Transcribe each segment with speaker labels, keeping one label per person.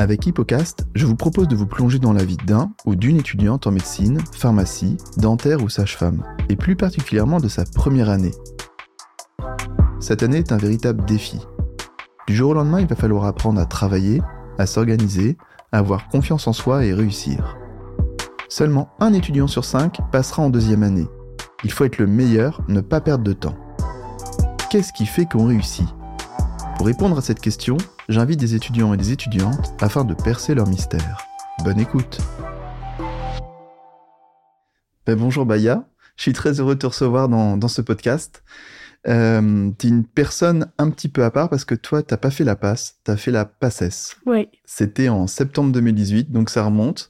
Speaker 1: Avec Hippocast, je vous propose de vous plonger dans la vie d'un ou d'une étudiante en médecine, pharmacie, dentaire ou sage-femme, et plus particulièrement de sa première année. Cette année est un véritable défi. Du jour au lendemain, il va falloir apprendre à travailler, à s'organiser, à avoir confiance en soi et réussir. Seulement un étudiant sur cinq passera en deuxième année. Il faut être le meilleur, ne pas perdre de temps. Qu'est-ce qui fait qu'on réussit? Pour répondre à cette question, j'invite des étudiants et des étudiantes afin de percer leur mystère. Bonne écoute ben, Bonjour Baya, je suis très heureux de te recevoir dans, dans ce podcast. Euh, tu es une personne un petit peu à part parce que toi, t'as pas fait la passe, tu as fait la passesse.
Speaker 2: Oui.
Speaker 1: C'était en septembre 2018, donc ça remonte.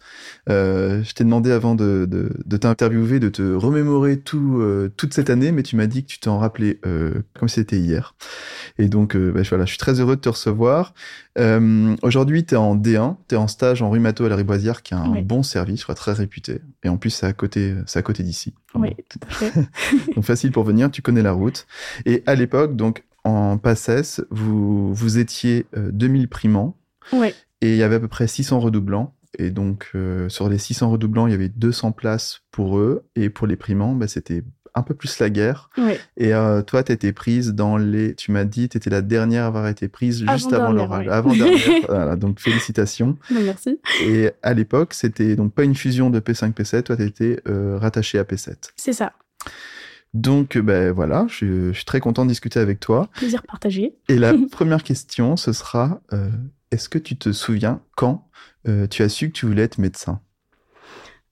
Speaker 1: Euh, je t'ai demandé avant de, de, de t'interviewer, de te remémorer tout, euh, toute cette année, mais tu m'as dit que tu t'en rappelais euh, comme si c'était hier. Et donc, bah, voilà, je suis très heureux de te recevoir. Aujourd'hui, tu es en D1, tu es en stage en rhumato à la Riboisière, qui est un
Speaker 2: Oui.
Speaker 1: bon service, je crois, très réputé. Et en plus, c'est à côté, c'est à côté d'ici.
Speaker 2: Oui, tout à fait.
Speaker 1: Donc facile pour venir, tu connais la route. Et à l'époque, donc en PACES, vous, vous étiez euh, 2000 primants
Speaker 2: ouais.
Speaker 1: et il y avait à peu près 600 redoublants. Et donc euh, sur les 600 redoublants, il y avait 200 places pour eux. Et pour les primants, bah, c'était un peu plus la guerre. Et euh, toi, tu étais prise dans les... Tu m'as dit, tu étais la dernière à avoir été prise juste avant l'oral.
Speaker 2: ouais.
Speaker 1: Avant-dernière. voilà, donc félicitations.
Speaker 2: Non, merci.
Speaker 1: Et à l'époque, c'était donc pas une fusion de P5, P7. Toi, tu étais rattaché à P7.
Speaker 2: C'est ça.
Speaker 1: Donc, euh, ben voilà, je, je suis très content de discuter avec toi.
Speaker 2: Plaisir partagé.
Speaker 1: Et la première question, ce sera euh, est-ce que tu te souviens quand euh, tu as su que tu voulais être médecin?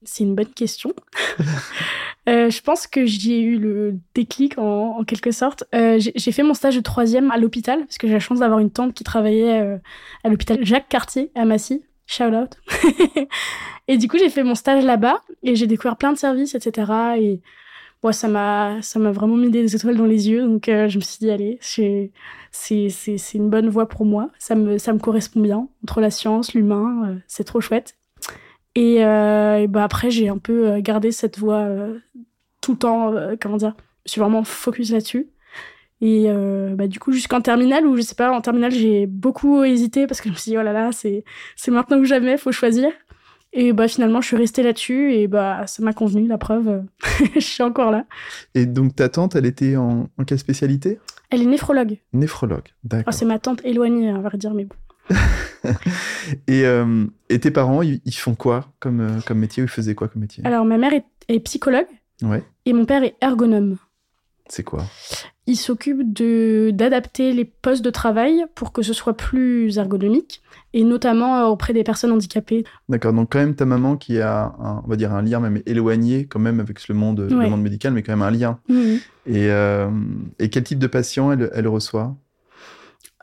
Speaker 2: C'est une bonne question. Euh, je pense que j'ai eu le déclic en, en quelque sorte. Euh, j'ai fait mon stage de troisième à l'hôpital parce que j'ai la chance d'avoir une tante qui travaillait euh, à l'hôpital Jacques Cartier à Massy. Shout out. et du coup, j'ai fait mon stage là-bas et j'ai découvert plein de services, etc. Et moi, ça m'a, ça m'a vraiment mis des étoiles dans les yeux. Donc, euh, je me suis dit, allez, c'est, c'est, une bonne voie pour moi. Ça me, ça me correspond bien entre la science, l'humain. euh, c'est trop chouette. Et, euh, bah après, j'ai un peu gardé cette voie euh, tout le temps, euh, comment dire, je suis vraiment focus là-dessus. Et euh, bah, du coup, jusqu'en terminale, où je sais pas, en terminale, j'ai beaucoup hésité parce que je me suis dit, oh là là, c'est, maintenant ou jamais, faut choisir. Et bah finalement, je suis restée là-dessus et bah ça m'a convenu, la preuve, je suis encore là.
Speaker 1: Et donc, ta tante, elle était en, en quelle spécialité?
Speaker 2: Elle est néphrologue.
Speaker 1: Néphrologue,
Speaker 2: Oh,
Speaker 1: d'accord.
Speaker 2: c'est ma tante éloignée, à vrai dire, mais bon.
Speaker 1: et, euh, et tes parents, ils, ils font quoi comme, comme métier? Ou ils faisaient quoi comme métier?
Speaker 2: Alors, ma mère est, est psychologue
Speaker 1: Ouais,
Speaker 2: et mon père est ergonome.
Speaker 1: c'est quoi?
Speaker 2: Il s'occupe de d'adapter les postes de travail pour que ce soit plus ergonomique et notamment euh, auprès des personnes handicapées.
Speaker 1: D'accord, donc quand même ta maman qui a, un, on va dire, un lien même éloigné quand même avec le monde, le monde médical, mais quand même un lien. Et, euh, et quel type de patient elle, elle reçoit?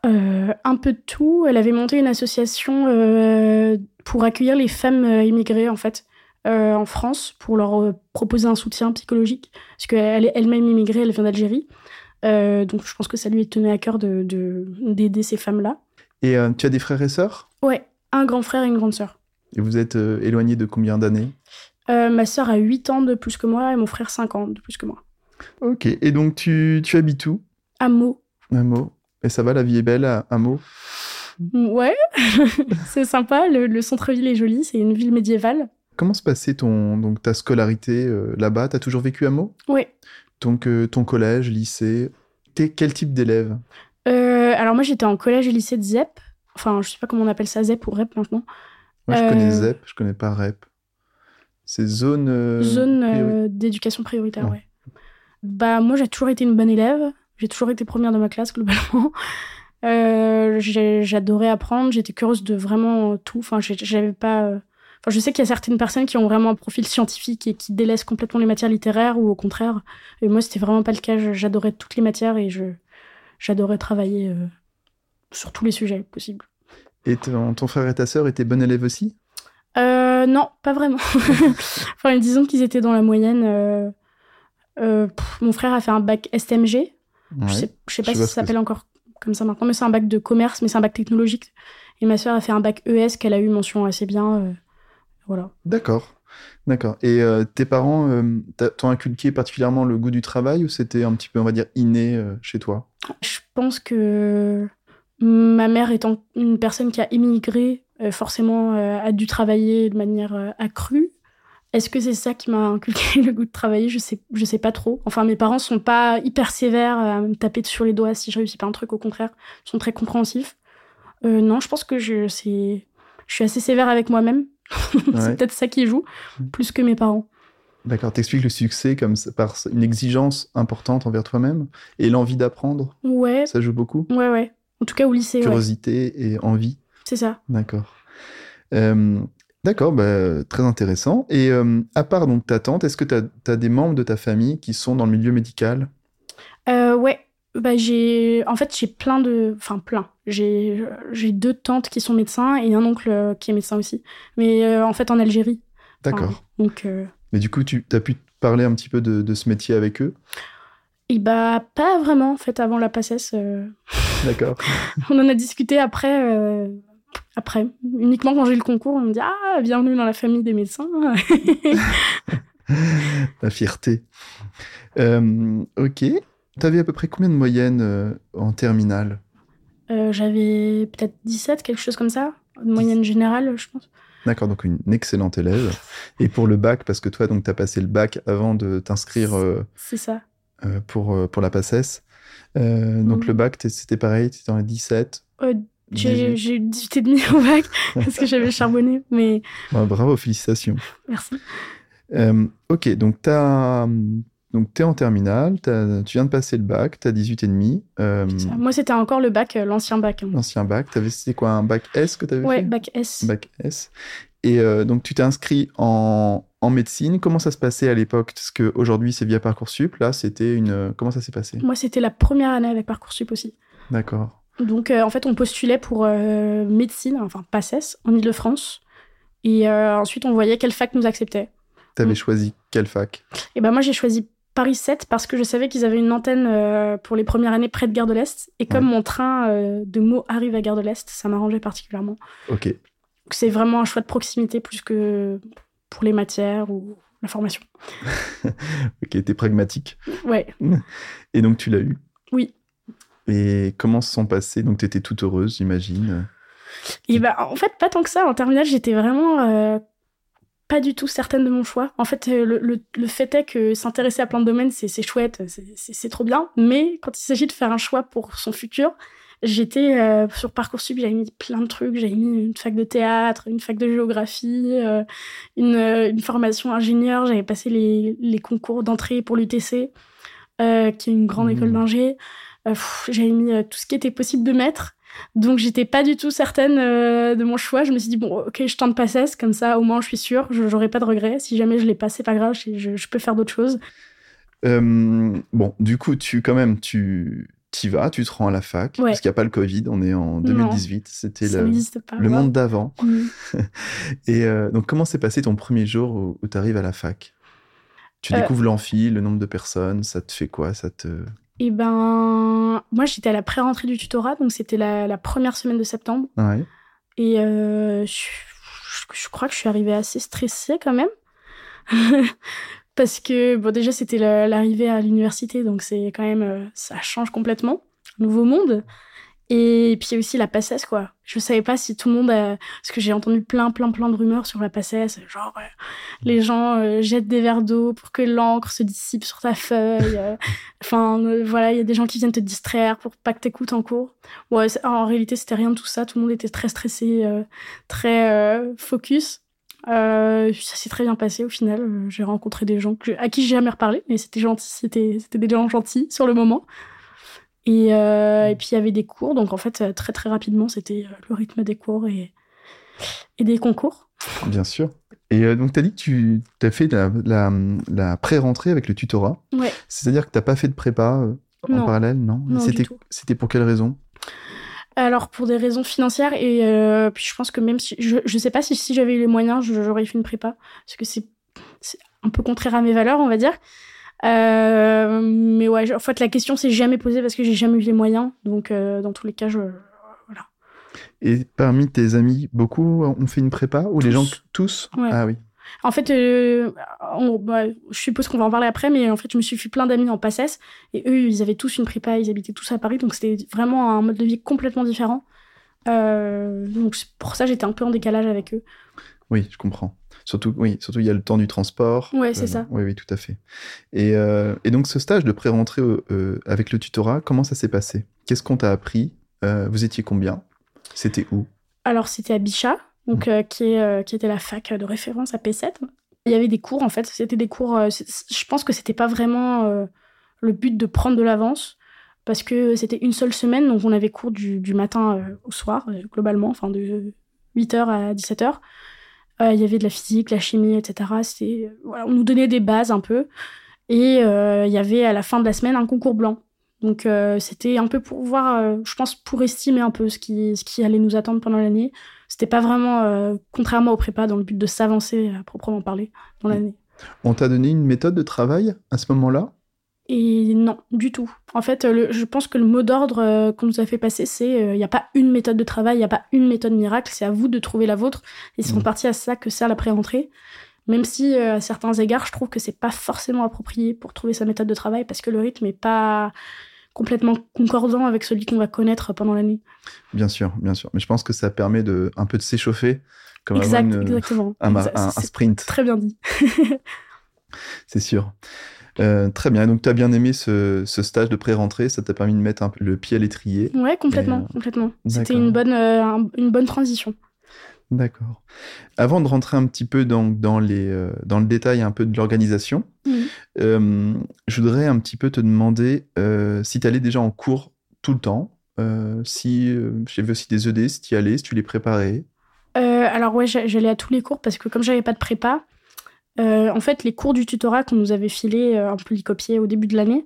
Speaker 2: Euh, un peu de tout. Elle avait monté une association euh, pour accueillir les femmes immigrées en fait euh, en France pour leur euh, proposer un soutien psychologique parce qu'elle est elle-même immigrée, elle vient d'Algérie. Euh, donc je pense que ça lui tenait à cœur de de- d'aider ces femmes-là.
Speaker 1: Et tu as des frères et sœurs?
Speaker 2: Ouais, un grand frère et une grande sœur.
Speaker 1: Et vous êtes éloignés de combien d'années?
Speaker 2: Ma sœur a 8 ans de plus que moi et mon frère 5 ans de plus que moi.
Speaker 1: Ok, et donc tu, tu habites où?
Speaker 2: À Meaux.
Speaker 1: À Meaux. Et ça va, la vie est belle à, à Meaux
Speaker 2: Ouais, c'est sympa. Le, le centre-ville est joli. C'est une ville médiévale.
Speaker 1: Comment se passait ton, donc, ta scolarité euh, là-bas? T'as toujours vécu à Meaux?
Speaker 2: Ouais.
Speaker 1: Donc euh, ton collège, lycée, t'es quel type d'élève?
Speaker 2: Euh, alors moi, j'étais en collège et lycée de ZEP. Enfin, je sais pas comment on appelle ça, ZEP ou REP maintenant.
Speaker 1: Moi je connais ZEP, je connais pas REP. C'est zone...
Speaker 2: Zone d'éducation prioritaire,
Speaker 1: Ouais.
Speaker 2: ouais. Bah moi, j'ai toujours été une bonne élève. J'ai toujours été première de ma classe globalement. J'adorais apprendre. J'étais curieuse de vraiment tout. Enfin, j'avais pas. Enfin, je sais qu'il y a certaines personnes qui ont vraiment un profil scientifique et qui délaissent complètement les matières littéraires ou au contraire. Et moi, c'était vraiment pas le cas. J'adorais toutes les matières et je j'adorais travailler euh, sur tous les sujets possibles.
Speaker 1: Et ton, ton frère et ta sœur étaient bonnes élèves aussi?
Speaker 2: Euh, non, pas vraiment. enfin, disons qu'ils étaient dans la moyenne. euh, pff, mon frère a fait un bac STMG.
Speaker 1: Ouais.
Speaker 2: Je sais, je sais pas si ça s'appelle encore comme ça maintenant, mais c'est un bac de commerce, mais c'est un bac technologique. Et ma sœur a fait un bac ES qu'elle a eu mention assez bien. Voilà.
Speaker 1: D'accord. D'accord. Et euh, tes parents euh, t'ont inculqué particulièrement le goût du travail ou c'était un petit peu, on va dire, inné euh, chez toi?
Speaker 2: Je pense que ma mère étant une personne qui a immigré forcément a dû travailler de manière accrue. Est-ce que c'est ça qui m'a inculqué le goût de travailler? Je sais, je sais pas trop. Enfin, mes parents sont pas hyper sévères à me taper sur les doigts si je réussis pas un truc. Au contraire, ils sont très compréhensifs. non, je pense que je suis assez sévère avec moi-même. c'est peut-être ça qui joue, mm. plus que mes parents.
Speaker 1: D'accord, t'expliques le succès comme par une exigence importante envers toi-même et l'envie d'apprendre.
Speaker 2: Ouais.
Speaker 1: Ça joue beaucoup?
Speaker 2: Ouais, ouais. En tout cas au lycée.
Speaker 1: Curiosité et envie.
Speaker 2: C'est ça.
Speaker 1: D'accord. Euh, d'accord, bah, très intéressant. Et euh, à part donc ta tante, est-ce que tu as, des membres de ta famille qui sont dans le milieu médical?
Speaker 2: Euh, bah, j'ai en fait j'ai plein de enfin plein. J'ai j'ai deux tantes qui sont médecins et un oncle euh, qui est médecin aussi. Mais euh, en fait en Algérie.
Speaker 1: D'accord.
Speaker 2: donc euh,
Speaker 1: mais du coup tu as pu parler un petit peu de, de ce métier avec eux?
Speaker 2: Et bah pas vraiment en fait avant la passesse
Speaker 1: d'accord.
Speaker 2: On en a discuté après après. Uniquement quand j'ai eu le concours on me dit ah bienvenue dans la famille des médecins
Speaker 1: la fierté. Ok T'avais à peu près combien de moyenne euh, en terminale?
Speaker 2: Euh, J'avais peut-être 17, quelque chose comme ça. Une moyenne générale, je pense.
Speaker 1: D'accord, donc une excellente élève. Et pour le bac, parce que toi, donc, tu as passé le bac avant de t'inscrire euh,
Speaker 2: C'est ça.
Speaker 1: pour, pour la PACES. donc mhm. le bac, c'était pareil, tu étais dans les 17
Speaker 2: J'ai eu 18 et demi au bac parce que j'avais charbonné. Mais...
Speaker 1: bravo, félicitations.
Speaker 2: Merci.
Speaker 1: ok, donc tu as donc, tu es en terminale, tu viens de passer le bac, tu as 18 et demi.
Speaker 2: Euh, Moi, c'était encore le bac, euh, l'ancien bac. Hein.
Speaker 1: L'ancien bac. C'était quoi, un bac S que tu avais
Speaker 2: ouais,
Speaker 1: fait
Speaker 2: bac S.
Speaker 1: Bac S. Et euh, donc, tu t'es inscrit en, en, médecine. Comment ça se passait à l'époque? Parce qu'aujourd'hui, c'est via Parcoursup. Là, c'était une. Comment ça s'est passé?
Speaker 2: Moi, c'était la première année avec Parcoursup aussi.
Speaker 1: D'accord.
Speaker 2: Donc, en fait, on postulait pour médecine, enfin PACES, en Ile-de-France. Et ensuite, on voyait quelle fac nous acceptait.
Speaker 1: Tu avais choisi quelle fac?
Speaker 2: Et ben moi, j'ai choisi Paris 7 parce que je savais qu'ils avaient une antenne euh, pour les premières années près de Gare de l'Est. Et comme mon train euh, de mots arrive à Gare de l'Est, ça m'arrangeait particulièrement.
Speaker 1: Ok.
Speaker 2: C'est vraiment un choix de proximité plus que pour les matières ou la formation.
Speaker 1: ok, t'es pragmatique.
Speaker 2: Ouais.
Speaker 1: Et donc tu l'as eu
Speaker 2: Oui.
Speaker 1: Et comment se sont passés Donc tu étais toute heureuse, j'imagine.
Speaker 2: Et bah, en fait, pas tant que ça. En terminale, j'étais vraiment euh, pas du tout certaine de mon choix. En fait, euh, le, le, fait est que s'intéresser à plein de domaines, c'est chouette, c'est trop bien. Mais quand il s'agit de faire un choix pour son futur, j'étais euh, sur Parcoursup, j'avais mis plein de trucs. J'avais mis une fac de théâtre, une fac de géographie, euh, une, une, formation ingénieur. J'avais passé les, les concours d'entrée pour l'UTC, qui est une grande école mmh. d'ingé. j'avais mis tout ce qui était possible de mettre. Donc j'étais pas du tout certaine euh, de mon choix. Je me suis dit bon ok je tente PACES comme ça au moins je suis sûre, je j'aurai pas de regrets. Si jamais je l'ai pas c'est pas grave, je, je, peux faire d'autres choses.
Speaker 1: Euh, bon du coup tu quand même tu t'y vas, tu te rends à la fac. Parce qu'il n'y a pas le Covid, on est en 2018, c'était le, le monde d'avant. Mm. Et euh, donc comment s'est passé ton premier jour où, où tu arrives à la fac? Tu découvres l'amphi, le nombre de personnes, ça te fait quoi? Ça te
Speaker 2: eh ben, moi, j'étais à la pré-rentrée du tutorat, donc c'était la, première semaine de septembre.
Speaker 1: Ouais.
Speaker 2: Et euh, je, crois que je suis arrivée assez stressée quand même. Parce que, bon, déjà, c'était l'arrivée à l'université, donc c'est quand même, euh, ça change complètement. Nouveau monde. Et puis aussi la passesse, quoi. Je savais pas si tout le monde a... Parce que j'ai entendu plein, plein, plein de rumeurs sur la passesse. Genre, euh, les gens euh, jettent des verres d'eau pour que l'encre se dissipe sur ta feuille. Euh. enfin, voilà, il y a des gens qui viennent te distraire pour pas que t'écoutes en cours. Ouais, en réalité, c'était rien de tout ça. Tout le monde était très stressé, très focus. ça s'est très bien passé au final. J'ai rencontré des gens à qui j'ai jamais reparlé, mais c'était gentil. C'était des gens gentils sur le moment. Et, euh, et puis il y avait des cours, donc en fait très très rapidement c'était euh, le rythme des cours et, et des concours.
Speaker 1: Bien sûr. Et euh, donc tu as dit que tu as fait la, la, la pré-rentrée avec le tutorat.
Speaker 2: Ouais.
Speaker 1: C'est-à-dire que tu n'as pas fait de prépa en parallèle, non,
Speaker 2: non
Speaker 1: C'était pour quelle raison?
Speaker 2: Alors pour des raisons financières et puis je pense que même si je je sais pas si si j'avais eu les moyens j'aurais fait une prépa parce que c'est un peu contraire à mes valeurs on va dire euh, mais ouais, en fait, la question s'est jamais posée parce que j'ai jamais eu les moyens. Donc, euh, dans tous les cas, je. Voilà.
Speaker 1: Et parmi tes amis, beaucoup ont fait une prépa Ou les gens tous Ah oui.
Speaker 2: En fait, euh, bah, je suppose qu'on va en parler après, mais en fait, je me suis fait plein d'amis en PACES et eux, ils avaient tous une prépa, ils habitaient tous à Paris, donc c'était vraiment un mode de vie complètement différent. donc pour ça, j'étais un peu en décalage avec eux.
Speaker 1: Oui, je comprends. Surtout, oui, surtout il y a le temps du transport.
Speaker 2: Ouais, c'est ça.
Speaker 1: Oui, oui, tout à fait. Et, et donc ce stage de pré-rentrée avec le tutorat, comment ça s'est passé? Qu'est-ce qu'on t'a appris? Vous étiez combien? C'était où?
Speaker 2: Alors c'était à Bichat, donc mmh. qui, est, qui était la fac de référence à P7. Il y avait des cours, en fait. C'était des cours. Euh, je pense que c'était pas vraiment euh, le but de prendre de l'avance parce que c'était une seule semaine, donc on avait cours du, matin euh, au soir, globalement, enfin de 8h à 17h. Il y avait de la physique, la chimie, etc. Voilà, on nous donnait des bases un peu. Et il y avait à la fin de la semaine un concours blanc. Donc c'était un peu pour voir, je pense, pour estimer un peu ce qui, ce qui allait nous attendre pendant l'année. C'était pas vraiment, euh, contrairement au prépa, dans le but de s'avancer à proprement parler dans l'année.
Speaker 1: On t'a donné une méthode de travail à ce moment-là?
Speaker 2: Et non, du tout. En fait, je pense que le mot d'ordre euh, qu'on nous a fait passer, c'est il euh, n'y a pas une méthode de travail, il n'y a pas une méthode miracle, c'est à vous de trouver la vôtre. Et c'est en mmh. partie à ça que sert la pré-rentrée. Même si, à certains égards, je trouve que c'est pas forcément approprié pour trouver sa méthode de travail parce que le rythme est pas complètement concordant avec celui qu'on va connaître pendant l'année.
Speaker 1: Bien sûr, bien sûr. Mais je pense que ça permet de, un peu de s'échauffer,
Speaker 2: comme exactement.
Speaker 1: Un, sprint.
Speaker 2: Très bien dit.
Speaker 1: c'est sûr. Euh, très bien. Donc, tu as bien aimé ce, stage de pré-rentrée. Ça t'a permis de mettre un peu le pied à l'étrier.
Speaker 2: Ouais, complètement. Euh, complètement. C'était une bonne, euh, une bonne transition.
Speaker 1: D'accord. Avant de rentrer un petit peu dans, dans, les, euh, dans le détail un peu de l'organisation, euh, je voudrais un petit peu te demander si tu allais déjà en cours tout le temps, si j'avais aussi des ED, si tu y allais, si tu les préparais.
Speaker 2: alors ouais, j'allais à tous les cours parce que comme j'avais pas de prépa, en fait les cours du tutorat qu'on nous avait filé un peu les copier au début de l'année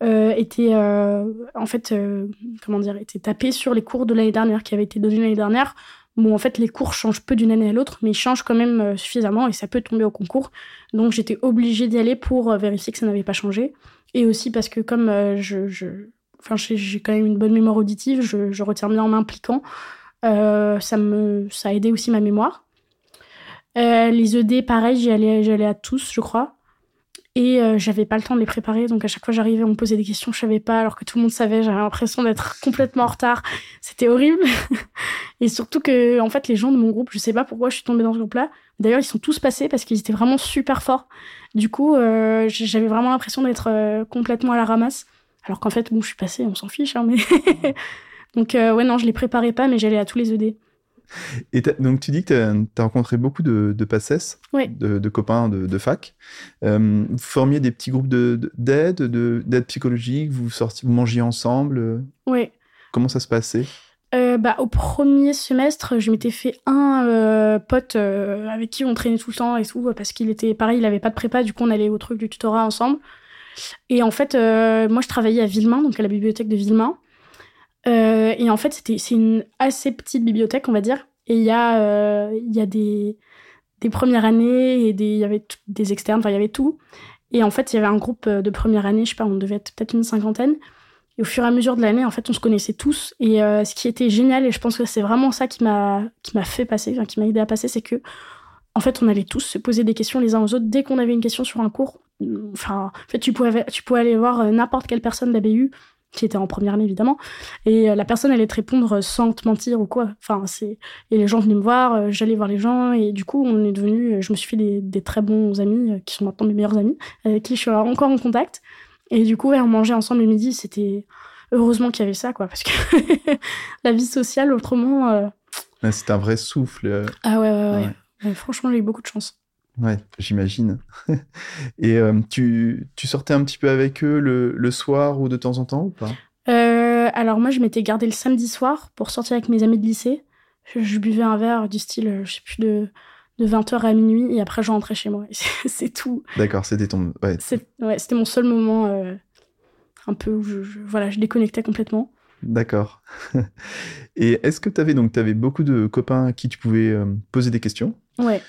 Speaker 2: étaient en fait comment dire étaient tapés sur les cours de l'année dernière qui avaient été donnés l'année dernière Bon, en fait, les cours changent peu d'une année à l'autre, mais ils changent quand même euh, suffisamment et ça peut tomber au concours. Donc, j'étais obligée d'y aller pour euh, vérifier que ça n'avait pas changé. Et aussi parce que comme euh, je, je... Enfin, j'ai quand même une bonne mémoire auditive, je, je retiens bien en m'impliquant. ça, me... ça a aidé aussi ma mémoire. Les ED, pareil, j'y allais, allais à tous, je crois. Et j'avais pas le temps de les préparer, donc à chaque fois j'arrivais, on me posait des questions, je savais pas, alors que tout le monde savait, j'avais l'impression d'être complètement en retard. C'était horrible. Et surtout que, en fait, les gens de mon groupe, je sais pas pourquoi je suis tombée dans ce groupe-là. D'ailleurs, ils sont tous passés parce qu'ils étaient vraiment super forts. Du coup, euh, j'avais vraiment l'impression d'être euh, complètement à la ramasse. Alors qu'en fait, bon, je suis passée, on s'en fiche, hein, mais. donc, euh, ouais, non, je les préparais pas, mais j'allais à tous les ED.
Speaker 1: Et donc, tu dis que tu as, rencontré beaucoup de, de passes, de, copains de, fac. vous formiez des petits groupes d'aide, d'aide psychologique, vous, sortiez, vous mangiez ensemble
Speaker 2: Oui.
Speaker 1: Comment ça se passait?
Speaker 2: Euh, bah, au premier semestre, je m'étais fait un euh, pote euh, avec qui on traînait tout le temps et tout, parce qu'il était pareil, il avait pas de prépa, du coup on allait au truc du tutorat ensemble. Et en fait, moi je travaillais à Villemain, donc à la bibliothèque de Villemain. Et en fait, c'était c'est une assez petite bibliothèque, on va dire. Et il y a il y a des des premières années et il y avait des externes, enfin il y avait tout. Et en fait, il y avait un groupe de première année, je sais pas, on devait être peut-être une cinquantaine. Et au fur et à mesure de l'année, en fait, on se connaissait tous. Et euh, ce qui était génial, et je pense que c'est vraiment ça qui m'a qui m'a fait passer, qui m'a aidé à passer, c'est que en fait, on allait tous se poser des questions les uns aux autres dès qu'on avait une question sur un cours. Enfin, en fait, tu pouvais tu pouvais aller voir euh, n'importe quelle personne d'ABU qui était en première année évidemment et euh, la personne allait te répondre sans te mentir ou quoi enfin c'est et les gens venaient me voir j'allais voir les gens et du coup on est devenu je me suis fait des, des très bons amis qui sont maintenant mes meilleurs amis avec qui je suis encore en contact et du coup, on mangeait ensemble le midi. C'était heureusement qu'il y avait ça, quoi, parce que la vie sociale, autrement. Euh,
Speaker 1: c'est un vrai souffle. Euh.
Speaker 2: Ah ouais, ouais, ouais. franchement, j'ai eu beaucoup de chance.
Speaker 1: Ouais, j'imagine. Et euh, tu, tu, sortais un petit peu avec eux le, le, soir ou de temps en temps ou pas?
Speaker 2: Alors moi, je m'étais gardé le samedi soir pour sortir avec mes amis de lycée. Je, je buvais un verre du style, je sais plus de de 20h à minuit et après je rentrais chez moi. c'est tout.
Speaker 1: D'accord, c'était ton. Ouais.
Speaker 2: c'était mon seul moment euh, un peu où je, voilà, je déconnectais complètement.
Speaker 1: D'accord. et est-ce que tu avais donc avais beaucoup de copains à qui tu pouvais euh, poser des questions?
Speaker 2: Ouais.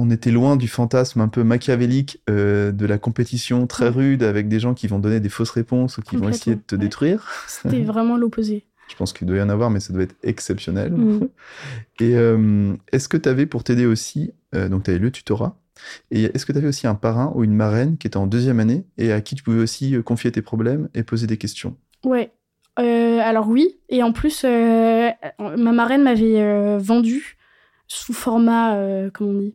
Speaker 1: On était loin du fantasme un peu machiavélique euh, de la compétition très rude avec des gens qui vont donner des fausses réponses ou qui vont essayer de te détruire.
Speaker 2: C'était vraiment l'opposé.
Speaker 1: Je pense qu'il doit y en avoir, mais ça doit être exceptionnel. Mm. Et euh, est-ce que tu avais pour t'aider aussi, euh, donc tu avais le tutorat, et est-ce que tu avais aussi un parrain ou une marraine qui était en deuxième année et à qui tu pouvais aussi confier tes problèmes et poser des questions?
Speaker 2: Ouais. alors oui, et en plus, ma marraine m'avait vendu sous format, comment on dit?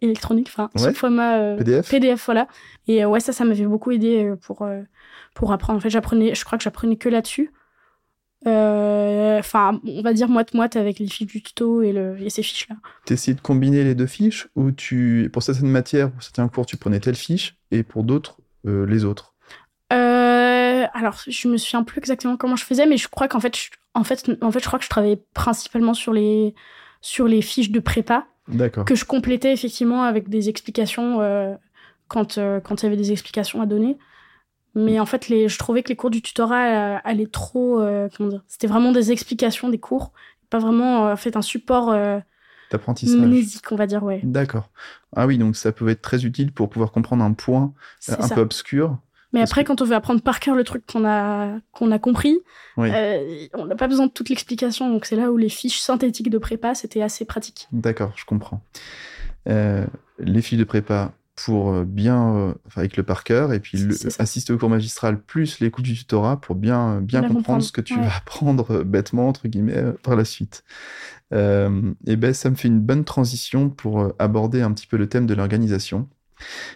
Speaker 2: Électronique, enfin sous format
Speaker 1: PDF.
Speaker 2: PDF, voilà. Et ouais, ça, ça m'avait beaucoup aidé pour pour apprendre. En fait, j'apprenais, je crois que j'apprenais que là-dessus. Euh, enfin, on va dire moite-moite avec les fiches du tuto et, le, et ces fiches-là.
Speaker 1: T'essayais de combiner les deux fiches ou tu, pour certaines matières, pour certains cours, tu prenais telle fiche et pour d'autres, euh, les autres?
Speaker 2: Euh, Alors, je me souviens plus exactement comment je faisais, mais je crois qu'en fait, je, en fait, en fait, je crois que je travaillais principalement sur les, sur les fiches de prépa. Que je complétais effectivement avec des explications quand, quand il y avait des explications à donner. Mais en fait, les, je trouvais que les cours du tutorat euh, allaient trop. Euh, comment dire C'était vraiment des explications des cours, pas vraiment euh, fait un support.
Speaker 1: D'apprentissage.
Speaker 2: On va dire, ouais.
Speaker 1: D'accord. Ah oui, donc ça pouvait être très utile pour pouvoir comprendre un point un peu obscur.
Speaker 2: Mais après, quand on veut apprendre par cœur le truc qu'on a, qu'on a compris, on n'a pas besoin de toute l'explication. Donc c'est là où les fiches synthétiques de prépa, c'était assez pratique.
Speaker 1: D'accord, je comprends. les fiches de prépa, pour euh, bien, euh, avec le par cœur, et puis assister au cours magistral plus les coups du tutorat pour bien, bien comprendre, ce que tu vas apprendre euh, bêtement, entre guillemets, par la suite. et ben, ça me fait une bonne transition pour aborder un petit peu le thème de l'organisation.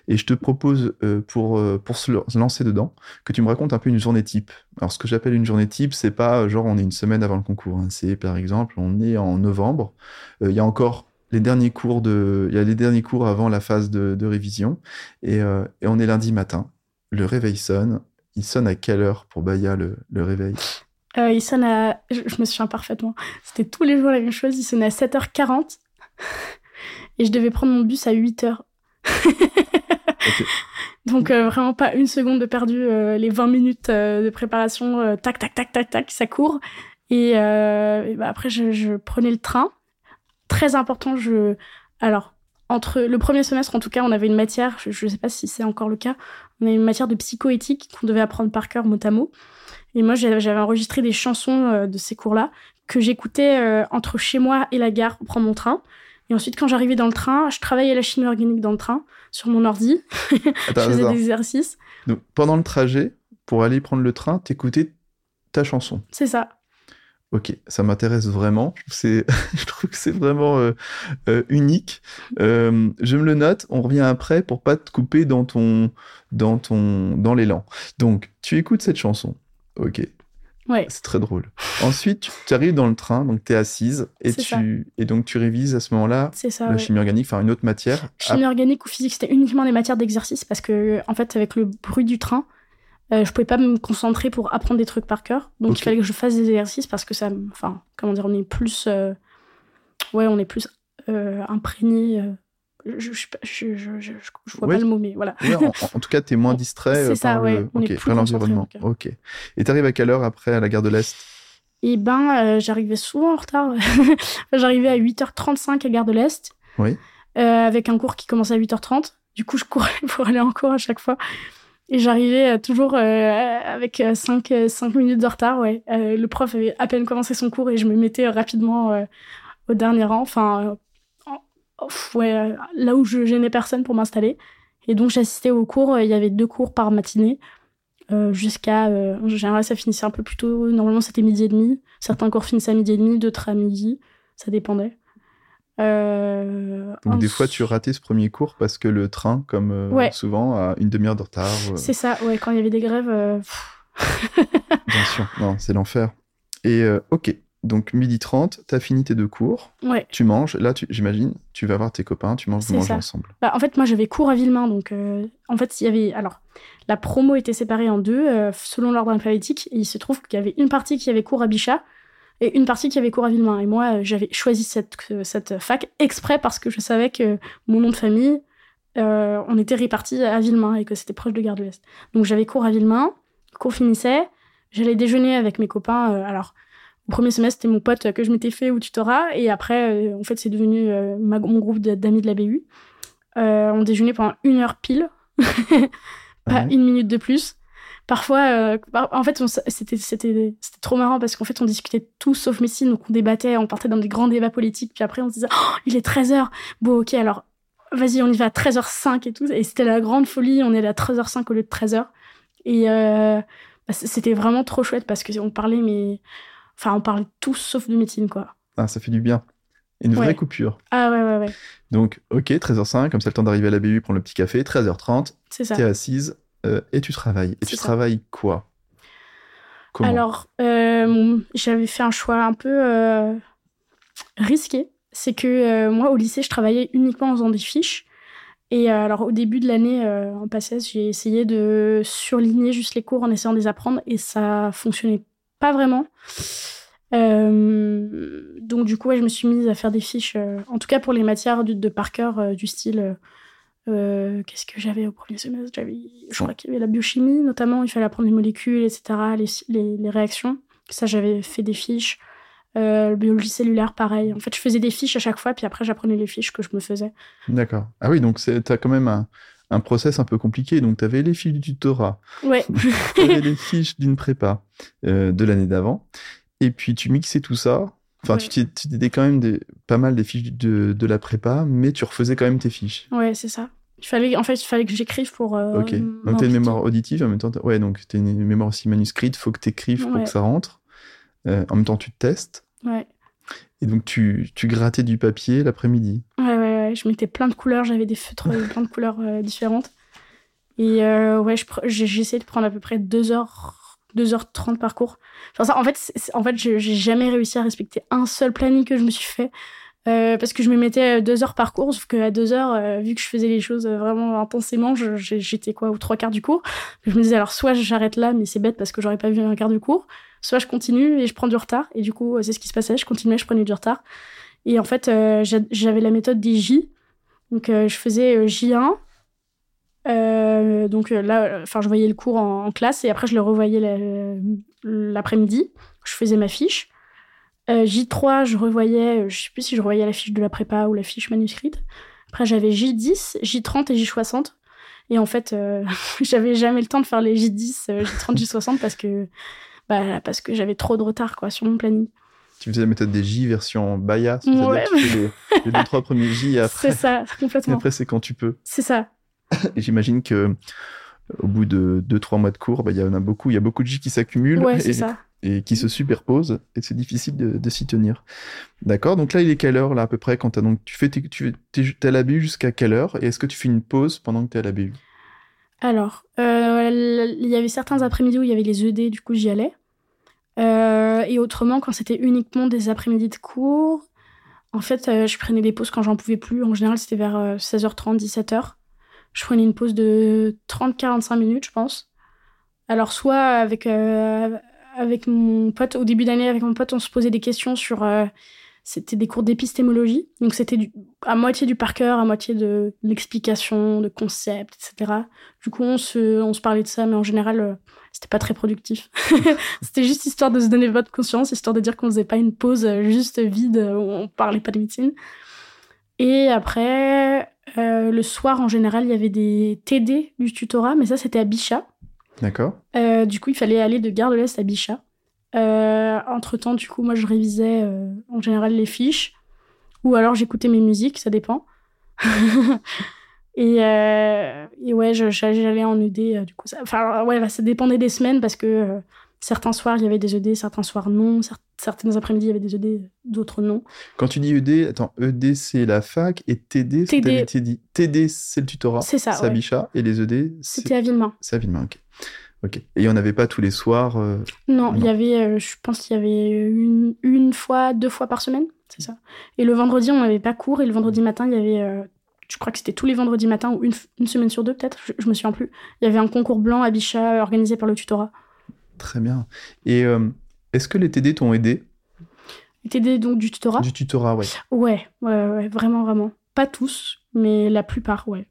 Speaker 1: Et je te propose, pour, pour se lancer dedans, que tu me racontes un peu une journée type. Alors, ce que j'appelle une journée type, c'est pas genre on est une semaine avant le concours. Hein. C'est par exemple, on est en novembre. Il y a encore les derniers cours de, y a les derniers cours avant la phase de, révision, euh, et, on est lundi matin. Le réveil sonne. Il sonne à quelle heure pour Baya le, réveil?
Speaker 2: Euh, Il sonne à, je, me souviens parfaitement. C'était tous les jours la même chose. Il sonnait à 7h40 et je devais prendre mon bus à 8h. Donc euh, vraiment pas une seconde de perdu. les 20 minutes de préparation, tac tac tac tac tac, ça court. Et, bah, après je prenais le train très important. Je, alors, entre le premier semestre, en tout cas, on avait une matière, je ne sais pas si c'est encore le cas, on avait une matière de psychoéthique qu'on devait apprendre par cœur mot à mot. Et moi, j'avais enregistré des chansons euh, de ces cours-là que j'écoutais euh, entre chez moi et la gare pour prendre mon train. Et ensuite, quand j'arrivais dans le train, je travaillais la chimie organique dans le train, sur mon ordi. je faisais des exercices.
Speaker 1: Donc, pendant le trajet, pour aller prendre le train, t'écoutais ta chanson.
Speaker 2: C'est ça.
Speaker 1: Ok, ça m'intéresse vraiment. C'est, je trouve que c'est vraiment euh, euh, unique. Euh, je me le note. On revient après pour pas te couper dans ton, dans ton, dans l'élan. Donc, tu écoutes cette chanson. Ok.
Speaker 2: Ouais.
Speaker 1: C'est très drôle. Ensuite, tu arrives dans le train, donc tu es assise et tu et donc tu révises à ce moment-là
Speaker 2: la
Speaker 1: chimie organique, enfin une autre matière.
Speaker 2: Chimie organique ou physique, c'était uniquement des matières d'exercice parce que en fait avec le bruit du train, euh, je pouvais pas me concentrer pour apprendre des trucs par cœur. Donc il fallait que je fasse des exercices parce que ça, enfin, comment dire, on est plus, euh, ouais, on est plus euh, imprégné. Euh, je, je, je, je, vois pas le mot, mais voilà.
Speaker 1: en, tout cas, tu es moins distrait par, l'environnement. Ok. Et tu arrives à quelle heure après à la gare de l'Est?
Speaker 2: Eh ben, j'arrivais souvent en retard. j'arrivais à 8h35 à gare de l'Est.
Speaker 1: Oui.
Speaker 2: avec un cours qui commençait à 8h30. Du coup, je courais pour aller en cours à chaque fois. Et j'arrivais euh, toujours euh, avec 5 euh, cinq, minutes de retard, ouais. le prof avait à peine commencé son cours et je me mettais rapidement au dernier rang. Enfin, ouais, là où je gênais personne pour m'installer. Et donc j'assistais aux cours. Il y avait deux cours par matinée. jusqu'à en général ça finissait un peu plus tôt normalement c'était midi et demi certains cours finissaient à midi et demi d'autres à midi ça dépendait
Speaker 1: euh, Donc des fois, tu ratais ce premier cours parce que le train, comme euh, souvent, a une demi-heure de retard.
Speaker 2: Euh. C'est ça, ouais, quand il y avait des grèves.
Speaker 1: Bien sûr, non, c'est l'enfer. Et ok, donc midi 30, tu as fini tes deux cours.
Speaker 2: Ouais.
Speaker 1: Tu manges, là, j'imagine, tu vas voir tes copains, tu manges, vous mangez ensemble.
Speaker 2: Bah, en fait, moi, j'avais cours à Villemain, donc en fait, il y avait. Alors, la promo était séparée en deux selon l'ordre alphabétique, et il se trouve qu'il y avait une partie qui avait cours à Bichat et une partie qui avait cours à Villemain. Et moi, euh, j'avais choisi cette, cette fac exprès parce que je savais que mon nom de famille, euh, on était répartis à Villemain et que c'était proche de Gare de l'Est. Donc j'avais cours à Villemain, cours finissait, j'allais déjeuner avec mes copains. Euh, alors, au premier semestre, c'était mon pote que je m'étais fait au tutorat, et après, en fait, c'est devenu mon groupe d'amis de la BU. on déjeunait pendant une heure pile, pas une minute de plus. Parfois, euh, en fait, c'était c'était trop marrant parce qu'en fait, on discutait tout sauf médecine, donc on débattait, on partait dans des grands débats politiques, puis après, on se disait, oh, il est 13h, bon, ok, alors, vas-y, on y va à 13h05 et tout, et c'était la grande folie, on est à 13h05 au lieu de 13h, et euh, bah, c'était vraiment trop chouette parce qu'on parlait, mais Enfin, on parlait tous sauf de médecine, quoi.
Speaker 1: Ah, ça fait du bien. Une vraie
Speaker 2: Ouais.
Speaker 1: coupure.
Speaker 2: Ah ouais, ouais, ouais.
Speaker 1: Donc, ok, 13h05, comme ça le temps d'arriver à la BU, prendre le petit café. 13h30,
Speaker 2: C'est ça.
Speaker 1: t'es assise euh, et tu travailles. Et tu
Speaker 2: ça.
Speaker 1: travailles quoi? Comment?
Speaker 2: Alors, euh, j'avais fait un choix un peu euh, risqué. C'est que moi, au lycée, je travaillais uniquement en faisant des fiches. Et alors, au début de l'année, en passesse, j'ai essayé de surligner juste les cours en essayant de les apprendre. Et ça fonctionnait pas vraiment. Euh, donc, du coup, ouais, je me suis mise à faire des fiches. euh, en tout cas, pour les matières de, de par cœur, euh, du style. Qu'est-ce que j'avais au premier semestre? J'avais, je crois qu'il y avait la biochimie notamment. Il fallait apprendre les molécules, etc., les, les, les réactions. Ça, j'avais fait des fiches. Euh, biologie cellulaire, pareil. En fait, je faisais des fiches à chaque fois, puis après, j'apprenais les fiches que je me faisais.
Speaker 1: D'accord. Ah oui, donc c'est- t'as quand même un, un process un peu compliqué. Donc, t'avais les fiches du tutorat,
Speaker 2: Ouais,
Speaker 1: t'avais les fiches d'une prépa euh, de l'année d'avant, et puis tu mixais tout ça. Enfin,
Speaker 2: Ouais.
Speaker 1: tu tu t'aidais quand même des, pas mal des fiches de, de la prépa, mais tu refaisais quand même tes fiches.
Speaker 2: ouais, c'est ça. Il fallait, en fait, il fallait que j'écrive pour. euh,
Speaker 1: Ok. Donc,
Speaker 2: m'impliquer.
Speaker 1: une mémoire auditive, en même temps, ouais, donc t'as une mémoire aussi manuscrite, faut que t'écrives pour
Speaker 2: Ouais.
Speaker 1: que ça rentre. Euh, en même temps, tu te testes.
Speaker 2: Ouais.
Speaker 1: Et donc, tu, tu grattais du papier l'après-midi.
Speaker 2: Ouais, Je mettais plein de couleurs, j'avais des feutres de plein de couleurs euh, différentes. Et euh, ouais, j'ai essayé de prendre à peu près 2 heures, 2h30 par cours. Enfin, ça, en fait, en fait j'ai jamais réussi à respecter un seul planning que je me suis fait. Euh, parce que je me mettais 2 heures par cours, sauf qu'à 2 heures, euh, vu que je faisais les choses euh, vraiment intensément, j'étais quoi, aux trois quarts du cours. Je me disais, alors soit j'arrête là, mais c'est bête parce que j'aurais pas vu un quart du cours, soit je continue et je prends du retard. Et du coup, euh, c'est ce qui se passait, je continuais, je prenais du retard. Et en fait, euh, j'a- j'avais la méthode des J. Donc, euh, je faisais euh, J1. Euh, donc là, enfin, je voyais le cours en, classe et après, je le revoyais la- l'après-midi. Je faisais ma fiche. Euh, J3, je revoyais, je sais plus si je revoyais la fiche de la prépa ou la fiche manuscrite. Après, j'avais J10, J30 et J60. Et en fait, euh, j'avais jamais le temps de faire les J10, euh, J30, J60 parce que, bah, que j'avais trop de retard quoi, sur mon planning.
Speaker 1: Tu faisais la méthode des J version c'est-à-dire
Speaker 2: Ouais.
Speaker 1: tu fais les, les deux, trois premiers J et après,
Speaker 2: C'est ça,
Speaker 1: et
Speaker 2: complètement.
Speaker 1: après c'est quand tu peux.
Speaker 2: C'est ça.
Speaker 1: Et j'imagine que euh, au bout de deux, trois mois de cours, bah, il y en a beaucoup, il y a beaucoup de J qui s'accumulent
Speaker 2: Ouais,
Speaker 1: et, qui se superposent et c'est difficile de, de s'y tenir. D'accord Donc là, il est quelle heure là à peu près quand donc tu fais tes- tu es à la BU jusqu'à quelle heure et est-ce que tu fais une pause pendant que tu es à la BU
Speaker 2: Alors, euh, il y avait certains après-midi où il y avait les ED, du coup j'y allais. Euh, et autrement, quand c'était uniquement des après-midi de cours, en fait, euh, je prenais des pauses quand j'en pouvais plus. En général, c'était vers euh, 16h30, 17h. Je prenais une pause de 30-45 minutes, je pense. Alors, soit avec, euh, avec mon pote, au début d'année, avec mon pote, on se posait des questions sur. C'était des cours d'épistémologie. Donc, c'était à moitié du par cœur, à moitié de l'explication, de concepts, etc. Du coup, on se, on se parlait de ça, mais en général, euh, c'était pas très productif. c'était juste histoire de se donner votre conscience, histoire de dire qu'on faisait pas une pause euh, juste vide euh, où on parlait pas de médecine. Et après, euh, le soir, en général, il y avait des TD du tutorat, mais ça, c'était à Bichat.
Speaker 1: D'accord
Speaker 2: Euh, du coup, il fallait aller de Gare de l'Est à Bichat. Euh, entre-temps, du coup, moi, je révisais euh, en général les fiches. Ou alors, j'écoutais mes musiques, ça dépend. et, euh, et ouais, j'allais en ED, du coup. Ça, enfin, ouais, là, ça dépendait des semaines parce que certains soirs, il y avait des ED, certains soirs, non. Cer- certaines après-midi, il y avait des ED, d'autres, non.
Speaker 1: Quand tu dis ED, attends, ED c'est la fac et TD, c'est
Speaker 2: TD.
Speaker 1: TD. C'est le tutorat,
Speaker 2: C'est ça,
Speaker 1: c'est
Speaker 2: ouais.
Speaker 1: Et les ED c'est
Speaker 2: C'était à Villemain.
Speaker 1: c'est à Villemain, ok. Ok. Et il n'y en avait pas tous les soirs. euh,
Speaker 2: Non, il y avait, euh, je pense qu'il y avait une, une fois, deux fois par semaine, c'est ça. Et le vendredi, on n'avait pas cours, et le vendredi matin, il y avait, euh, je crois que c'était tous les vendredis matins, ou une, une semaine sur deux peut-être, je, je me souviens plus. Il y avait un concours blanc à Bichat organisé par le tutorat.
Speaker 1: Très bien. Et est-ce que les TD t'ont aidé?
Speaker 2: Et t'aidais donc du tutorat?
Speaker 1: Du tutorat, ouais.
Speaker 2: ouais, ouais, ouais, vraiment, vraiment. Pas tous, mais la plupart, ouais.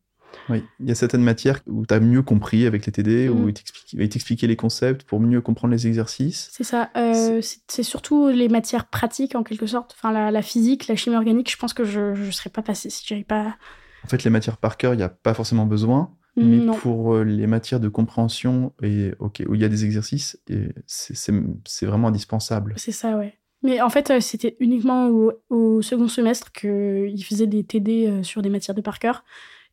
Speaker 1: Oui, il y a certaines matières où tu as mieux compris avec les TD, où
Speaker 2: Mhm.
Speaker 1: ils t'expliquaient les concepts pour mieux comprendre les exercices.
Speaker 2: C'est ça. euh, c'est surtout les matières pratiques, en quelque sorte. Enfin, la, la physique, la chimie organique, je pense que je ne serais pas passée si j'avais pas...
Speaker 1: En fait, les matières par cœur, il n'y a pas forcément besoin, mais
Speaker 2: non.
Speaker 1: pour euh, les matières de compréhension et ok, où il y a des exercices, c'est- vraiment indispensable.
Speaker 2: C'est ça, ouais. Mais en fait, euh, c'était uniquement au, au second semestre qu'ils faisaient des TD sur des matières de par cœur.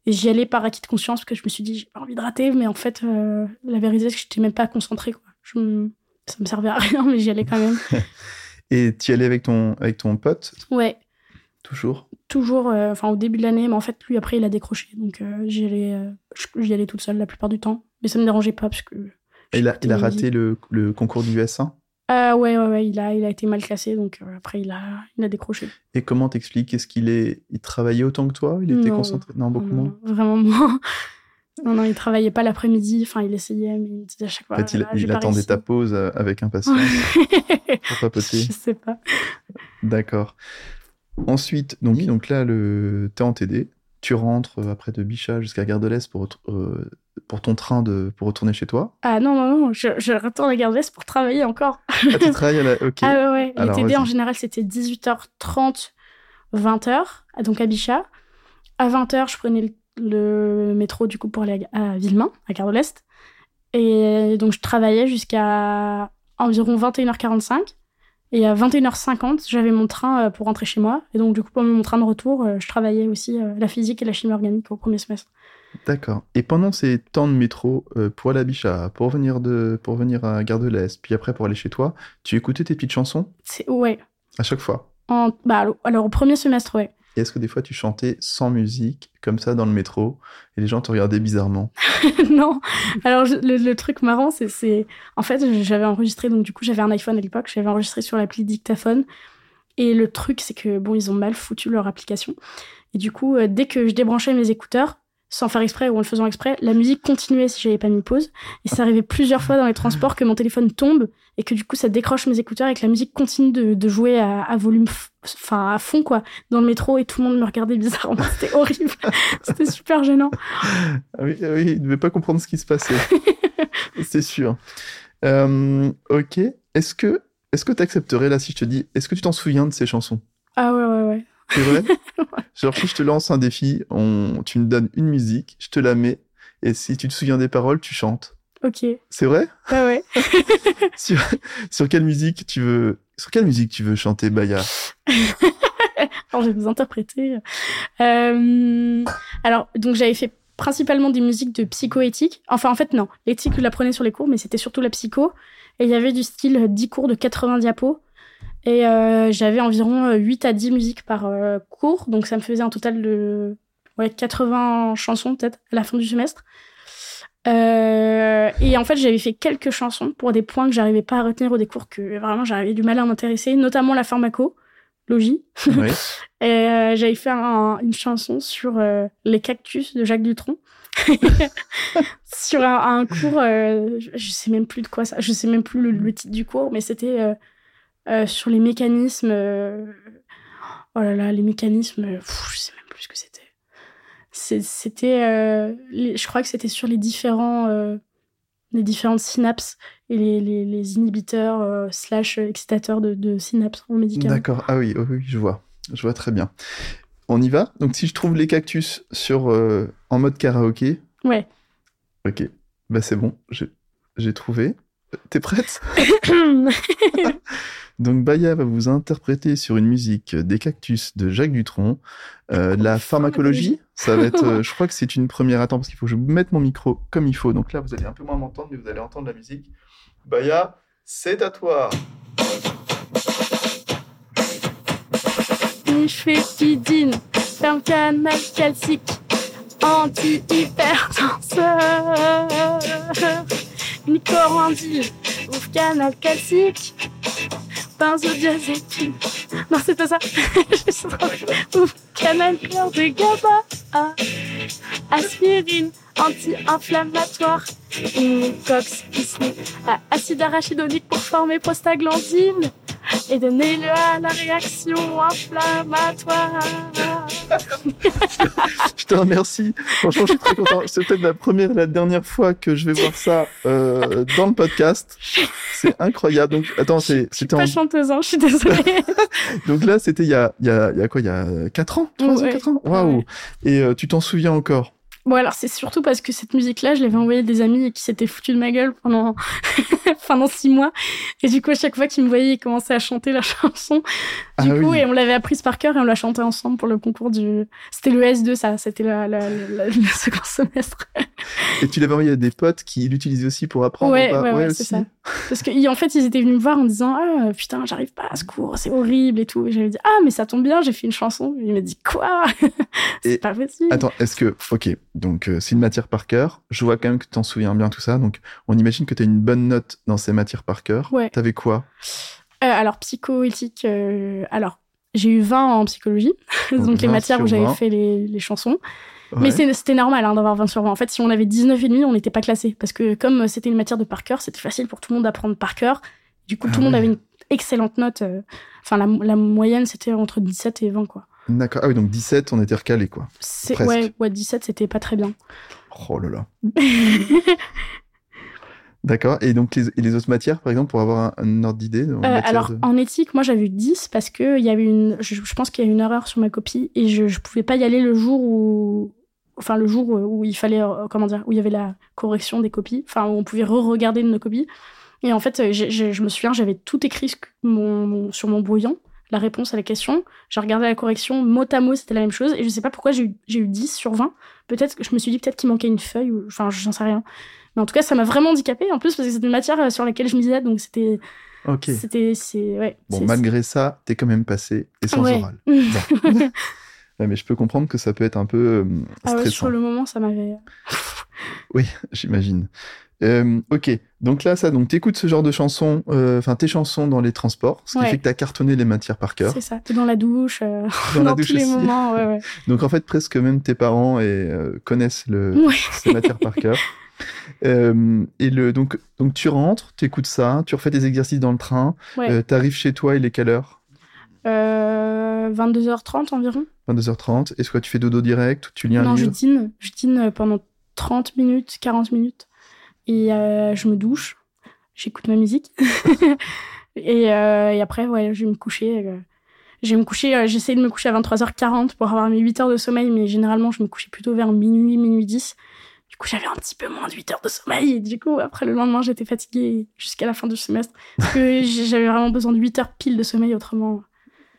Speaker 2: Et j'y allais par acquis de conscience parce que je me suis dit, j'ai pas envie de rater, mais en fait, euh, la vérité, c'est que j'étais même pas concentrée, quoi. Je me- Ça me servait à rien, mais j'y allais quand même.
Speaker 1: Et tu y allais avec ton, avec ton pote?
Speaker 2: Ouais.
Speaker 1: Toujours?
Speaker 2: Toujours, euh, enfin au début de l'année, mais en fait, lui, après, il a décroché. Donc, euh, j'y allais, allais toute seule la plupart du temps. Mais ça me dérangeait pas parce que.
Speaker 1: Et il a, il a
Speaker 2: j'écoutais
Speaker 1: raté le, le concours du S1
Speaker 2: Ah ouais, ouais, ouais, il a, il a été mal classé, donc euh, après, il a, il a décroché.
Speaker 1: Et comment t'expliques? Est-ce qu'il est, il travaillait autant que toi? Il était
Speaker 2: Non.
Speaker 1: concentré? Non, beaucoup
Speaker 2: Non,
Speaker 1: moins.
Speaker 2: non, Vraiment moins. Non, non, il travaillait pas l'après-midi. Enfin, il essayait, mais il me disait à chaque fois.
Speaker 1: En fait, il,
Speaker 2: Ah,
Speaker 1: il attendait
Speaker 2: réussi.
Speaker 1: ta pause euh, avec impatience pour papoter.
Speaker 2: Je sais pas.
Speaker 1: D'accord. Ensuite, donc,
Speaker 2: Oui.
Speaker 1: donc là, le... tu es en TD. Tu rentres euh, après de Bichat jusqu'à Gare de l'Est pour, euh, pour ton train de, pour retourner chez toi.
Speaker 2: Ah non, non, non, je, je retourne à Gare de l'Est pour travailler encore.
Speaker 1: Ah, tu travailles à la... Ok.
Speaker 2: Ah ouais, ouais. Les TD, en général, c'était 18h30, 20h, donc à Bichat. À 20h, je prenais le, le métro, du coup, pour aller à, à Villemain, à Gare de l'Est. Et donc, je travaillais jusqu'à environ 21h45. Et à 21h50, j'avais mon train euh, pour rentrer chez moi. Et donc, du coup, pendant mon train de retour, euh, je travaillais aussi euh, la physique et la chimie organique au premier semestre.
Speaker 1: D'accord. Et pendant ces temps de métro, euh, pour aller à Bichat, pour venir, de... pour venir à Gare de l'Est, puis après pour aller chez toi, tu écoutais tes petites chansons?
Speaker 2: Ouais.
Speaker 1: à chaque fois?
Speaker 2: En, bah, alors- alors, au premier semestre, ouais.
Speaker 1: Est-ce que des fois tu chantais sans musique, comme ça, dans le métro, et les gens te regardaient bizarrement?
Speaker 2: Non. Alors, le, le truc marrant, c'est, c'est. En fait, j'avais enregistré, donc du coup, j'avais un iPhone à l'époque, j'avais enregistré sur l'appli Dictaphone. Et le truc, c'est que, bon, ils ont mal foutu leur application. Et du coup, euh, dès que je débranchais mes écouteurs, sans faire exprès ou en le faisant exprès, la musique continuait si j'avais pas mis pause. Et ça arrivait plusieurs fois dans les transports que mon téléphone tombe et que du coup, ça décroche mes écouteurs et que la musique continue de, de jouer à, à volume, enfin, à fond, quoi, dans le métro et tout le monde me regardait bizarrement. C'était horrible. C'était super gênant.
Speaker 1: Ah oui, ah oui, il ne devait pas comprendre ce qui se passait. C'est sûr. Euh, ok. Est-ce que est-ce que tu accepterais là si je te dis, est-ce que tu t'en souviens de ces chansons?
Speaker 2: Ah ouais, ouais, ouais.
Speaker 1: C'est vrai Genre si je te lance un défi, on, tu me donnes une musique, je te la mets, et si tu te souviens des paroles, tu chantes.
Speaker 2: Ok.
Speaker 1: C'est vrai
Speaker 2: Ouais, ouais.
Speaker 1: sur, sur quelle musique tu veux sur quelle musique tu veux chanter Baya
Speaker 2: Alors, je vais vous interpréter. Euh, alors, donc, j'avais fait principalement des musiques de psychoéthique. Enfin, en fait, non. L'éthique, je l'apprenais sur les cours, mais c'était surtout la psycho. Et il y avait du style 10 cours de 80 diapos. Et euh, j'avais environ euh, 8 à 10 musiques par euh, cours. Donc, ça me faisait un total de ouais, 80 chansons, peut-être, à la fin du semestre. Euh, et en fait, j'avais fait quelques chansons pour des points que j'arrivais pas à retenir au des cours que vraiment j'avais du mal à m'intéresser, notamment la pharmacologie.
Speaker 1: Oui.
Speaker 2: Et euh, j'avais fait un- une chanson sur euh, les cactus de Jacques Dutronc. sur un, un cours, euh, je, je sais même plus de quoi ça, je sais même plus le, le titre du cours, mais c'était euh, sur les mécanismes. euh, oh là là, les mécanismes, euh, pff, je sais même plus ce que c'était. C'était, euh, je crois que c'était sur les différents, les différentes synapses et les, les, les inhibiteurs slash excitateurs de, de synapses en médicaments.
Speaker 1: D'accord. Ah oui, oh oui, je vois. Je vois très bien. On y va? Donc si je trouve les cactus sur en mode karaoké,
Speaker 2: Ouais.
Speaker 1: ok, bah c'est bon, j'ai trouvé. T'es prête Donc Baya va vous interpréter sur une musique des cactus de Jacques Dutronc. Euh, la pharmacologie, ça va être, euh, je crois que c'est une première. Attends, parce qu'il faut que je mette mon micro comme il faut. Donc là, vous allez un peu moins m'entendre, mais vous allez entendre la musique. Baya, c'est à toi.
Speaker 2: Nifépidine, ferme canal calcique, anti-hypertenseur. Nicorandine, ouvre canal calcique, benzodiazépine. Non, c'est pas ça. Ouvre canal cœur de GABA. Ah. Aspirine, anti-inflammatoire. Cox, acide arachidonique pour former prostaglandine et donner-le à la réaction inflammatoire.
Speaker 1: Je te remercie. Franchement, je suis très content. C'est peut-être la première et la dernière fois que je vais voir ça euh, dans le podcast. C'est incroyable. Donc, attends, c'est-
Speaker 2: Je suis
Speaker 1: c'était en...
Speaker 2: pas chanteuse, hein, je suis désolée.
Speaker 1: Donc là, c'était il y a, il y, a, il y a quoi Il y a 4 ans? 3 ans,
Speaker 2: Ouais.
Speaker 1: 4 ans? Waouh
Speaker 2: Ouais.
Speaker 1: Et euh, tu t'en souviens encore?
Speaker 2: Bon, alors c'est surtout parce que cette musique-là, je l'avais envoyée à des amis qui s'étaient foutus de ma gueule pendant, pendant six mois. Et du coup, à chaque fois qu'ils me voyaient, ils commençaient à chanter la chanson. Du
Speaker 1: Ah
Speaker 2: coup,
Speaker 1: oui.
Speaker 2: et on l'avait apprise par cœur et on l'a chantée ensemble pour le concours du. C'était le S2, ça. C'était la, la, la- la- le second semestre.
Speaker 1: Et tu l'avais envoyé à des potes qui l'utilisaient aussi pour apprendre
Speaker 2: Ouais,
Speaker 1: ou pas?
Speaker 2: ouais, ouais, c'est ça. Parce que en fait, ils étaient venus me voir en disant ah putain, j'arrive pas à ce cours, c'est horrible et tout. Et j'avais dit ah mais ça tombe bien, j'ai fait une chanson. Et il m'a dit quoi? C'est pas possible.
Speaker 1: Attends, est-ce que, ok, donc euh, c'est une matière par cœur. Je vois quand même que tu t'en souviens bien tout ça. Donc, on imagine que tu as une bonne note dans ces matières par cœur.
Speaker 2: Ouais.
Speaker 1: T'avais quoi?
Speaker 2: Euh, alors psychoéthique, euh, alors j'ai eu 20 en psychologie,
Speaker 1: Donc,
Speaker 2: donc les
Speaker 1: 20
Speaker 2: matières où j'avais
Speaker 1: 20.
Speaker 2: fait les, les chansons.
Speaker 1: Ouais.
Speaker 2: Mais c'était normal hein, d'avoir 20 sur 20. En fait, si on avait 19 et demi, on n'était pas classé parce que comme c'était une matière de par cœur, c'était facile pour tout le monde d'apprendre par cœur. Du coup,
Speaker 1: Ah
Speaker 2: tout le monde
Speaker 1: ouais.
Speaker 2: avait une excellente note. Enfin, la, la moyenne, c'était entre 17 et 20, quoi.
Speaker 1: D'accord. Ah oui, donc 17, on était recalé, quoi.
Speaker 2: C'est-. Ouais, ouais, 17, c'était pas très bien.
Speaker 1: Oh là là. D'accord. Et donc, les, et les autres matières, par exemple, pour avoir un, un ordre d'idée
Speaker 2: Euh, alors,
Speaker 1: de-
Speaker 2: en éthique, moi, j'avais eu 10 parce que y avait une, je, je pense qu'il y a eu une erreur sur ma copie et je, je pouvais pas y aller le jour où, enfin, le jour où il fallait, euh, comment dire, où il y avait la correction des copies, enfin, où on pouvait re-regarder nos copies. Et en fait, euh, je me souviens, j'avais tout écrit mon- mon- sur mon brouillon, la réponse à la question. J'ai regardé la correction, mot à mot, c'était la même chose. Et je sais pas pourquoi j'ai eu, eu 10 sur 20. Peut-être que je me suis dit peut-être qu'il manquait une feuille, ou, enfin, j'en sais rien. Mais en tout cas, ça m'a vraiment handicapé en plus parce que c'était une matière euh, sur laquelle je misais, donc c'était,
Speaker 1: Ok.
Speaker 2: c'était, ouais.
Speaker 1: Bon, malgré ça, t'es quand même passé et sans
Speaker 2: Ouais.
Speaker 1: oral. Ouais, mais je peux comprendre que ça peut être un peu euh,
Speaker 2: Ah ouais,
Speaker 1: stressant.
Speaker 2: sur le moment, ça m'avait.
Speaker 1: Oui, j'imagine. Euh, ok, donc là, ça, donc t'écoutes ce genre de chansons, euh, enfin tes chansons dans les transports, ce qui
Speaker 2: Ouais.
Speaker 1: fait que t'as cartonné les matières par cœur.
Speaker 2: C'est ça. T'es dans la douche, euh,
Speaker 1: Dans
Speaker 2: dans,
Speaker 1: la douche
Speaker 2: tous les moments, ouais, ouais.
Speaker 1: Donc en fait, presque même tes parents et, euh, connaissent le, ces matières par cœur. Et le, donc, donc tu rentres, tu écoutes ça, tu refais tes exercices dans le train, t'arrives chez toi, il est quelle heure?
Speaker 2: Euh, 22h30 environ.
Speaker 1: 22h30. Est-ce que tu fais dodo direct ou tu lis un
Speaker 2: non, je dîne. Je dîne pendant 30 minutes, 40 minutes. Et euh, je me douche. J'écoute ma musique. et, euh, et après, ouais, je vais me coucher. euh, je vais me coucher, j'essaie de me coucher à 23h40 pour avoir mes 8 heures de sommeil, mais généralement, je me couchais plutôt vers minuit, minuit 10. Du coup, j'avais un petit peu moins de 8 heures de sommeil. Et du coup, après le lendemain, j'étais fatiguée jusqu'à la fin du semestre. Parce que j'avais vraiment besoin de 8 heures pile de sommeil autrement.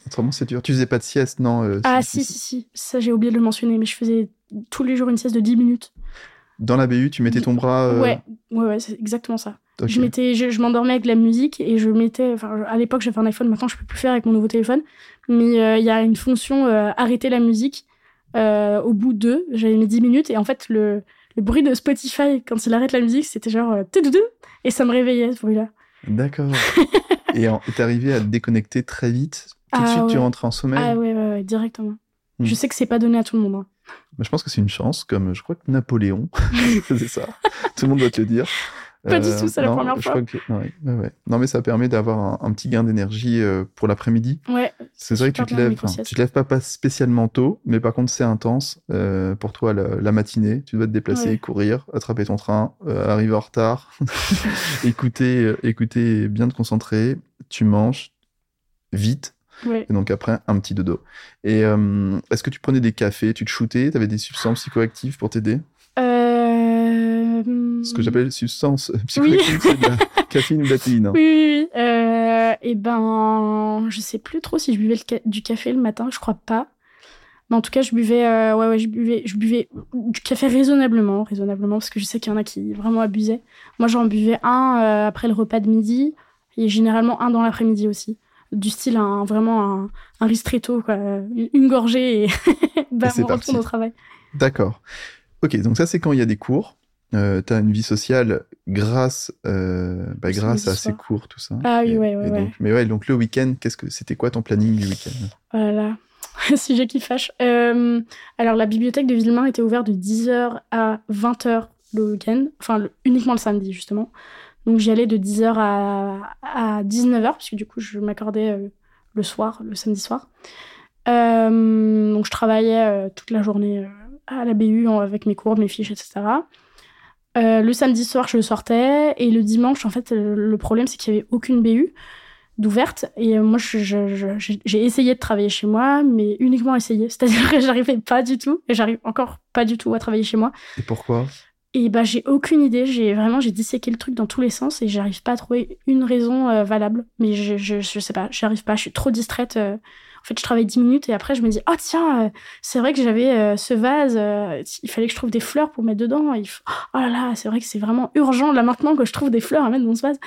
Speaker 1: Autrement, c'est dur. Tu faisais pas de sieste, non euh,
Speaker 2: Ah,
Speaker 1: si-
Speaker 2: si, si, si. Ça, j'ai oublié de le mentionner, mais je faisais tous les jours une sieste de 10 minutes.
Speaker 1: Dans la BU, tu mettais ton bras. euh,
Speaker 2: Ouais, ouais, ouais, c'est exactement ça. Je, mettais, je, je m'endormais avec la musique et je mettais. Enfin, à l'époque, j'avais un iPhone, maintenant, je peux plus faire avec mon nouveau téléphone. Mais euh, il y a une fonction euh, arrêter la musique au bout de. J'avais mis 10 minutes et en fait, le, le bruit de Spotify, quand il arrête la musique, c'était genre. et ça me réveillait, ce bruit-là.
Speaker 1: D'accord. et t'es arrivé à te déconnecter très vite? Tout de
Speaker 2: Ah,
Speaker 1: suite, tu rentres en sommeil?
Speaker 2: Ah ouais, ouais, ouais, directement.
Speaker 1: Hmm.
Speaker 2: Je sais que c'est pas donné à tout le monde. hein.
Speaker 1: Bah, je pense que c'est une chance, comme je crois que Napoléon faisait ça. Tout le monde doit te le dire. Euh,
Speaker 2: Pas du tout, c'est la
Speaker 1: non,
Speaker 2: première fois.
Speaker 1: que- ouais, ouais, ouais. Non, mais ça permet d'avoir un, un petit gain d'énergie euh, pour l'après-midi.
Speaker 2: Ouais,
Speaker 1: C'est vrai que tu te lèves, enfin, tu te lèves pas, pas spécialement tôt, mais par contre c'est intense euh, pour toi la, la matinée. Tu dois te déplacer, courir, attraper ton train, euh, arriver en retard, écouter, euh, écouter, bien te concentrer. Tu manges vite, et donc après un petit dodo. Et euh, est-ce que tu prenais des cafés, tu te shootais, tu avais des substances psychoactives pour t'aider?
Speaker 2: Euh...
Speaker 1: Ce que j'appelle substances psychoactives, c'est de la caféine ou de la théine. hein.
Speaker 2: Oui, oui, oui. Euh, et ben, je sais plus trop si je buvais ca- du café le matin, je crois pas. Mais en tout cas, je buvais, euh, ouais, ouais, je buvais, je buvais du café raisonnablement, raisonnablement, parce que je sais qu'il y en a qui vraiment abusaient. Moi, j'en buvais un euh, après le repas de midi, et généralement un dans l'après-midi aussi. Du style, un, vraiment un, un ristretto, quoi. Une, une gorgée et bah, on
Speaker 1: parti.
Speaker 2: retourne au travail.
Speaker 1: D'accord. Ok, donc ça c'est quand il y a des cours. Euh, tu as une vie sociale grâce, euh, bah, grâce à ces cours, tout ça.
Speaker 2: Ah oui,
Speaker 1: Et-
Speaker 2: ouais,
Speaker 1: mais ouais, donc le week-end, qu'est-ce que c'était quoi ton planning du week-end?
Speaker 2: Oh là là, sujet qui fâche. Euh, alors, la bibliothèque de Villemain était ouverte de 10h à 20h le week-end, enfin le- uniquement le samedi justement. Donc j'y allais de 10h à, à 19h, parce que du coup je m'accordais euh, le soir, le samedi soir. Euh, donc je travaillais euh, toute la journée à la BU avec mes cours, mes fiches, etc. Le samedi soir, je sortais et le dimanche, en fait, le problème c'est qu'il n'y avait aucune BU d'ouverte et moi j'ai essayé de travailler chez moi mais uniquement essayé c'est-à-dire que j'arrivais pas du tout et j'arrive encore pas du tout à travailler chez moi
Speaker 1: Et pourquoi?
Speaker 2: Et bah j'ai aucune idée j'ai vraiment j'ai disséqué le truc dans tous les sens et j'arrive pas à trouver une raison euh, valable mais je, je sais pas j'arrive pas je suis trop distraite euh. En fait, je travaille 10 minutes et après, je me dis, oh tiens, c'est vrai que j'avais ce vase, il fallait que je trouve des fleurs pour mettre dedans. Il Oh là là, c'est vrai que c'est vraiment urgent là maintenant que je trouve des fleurs à mettre dans ce vase.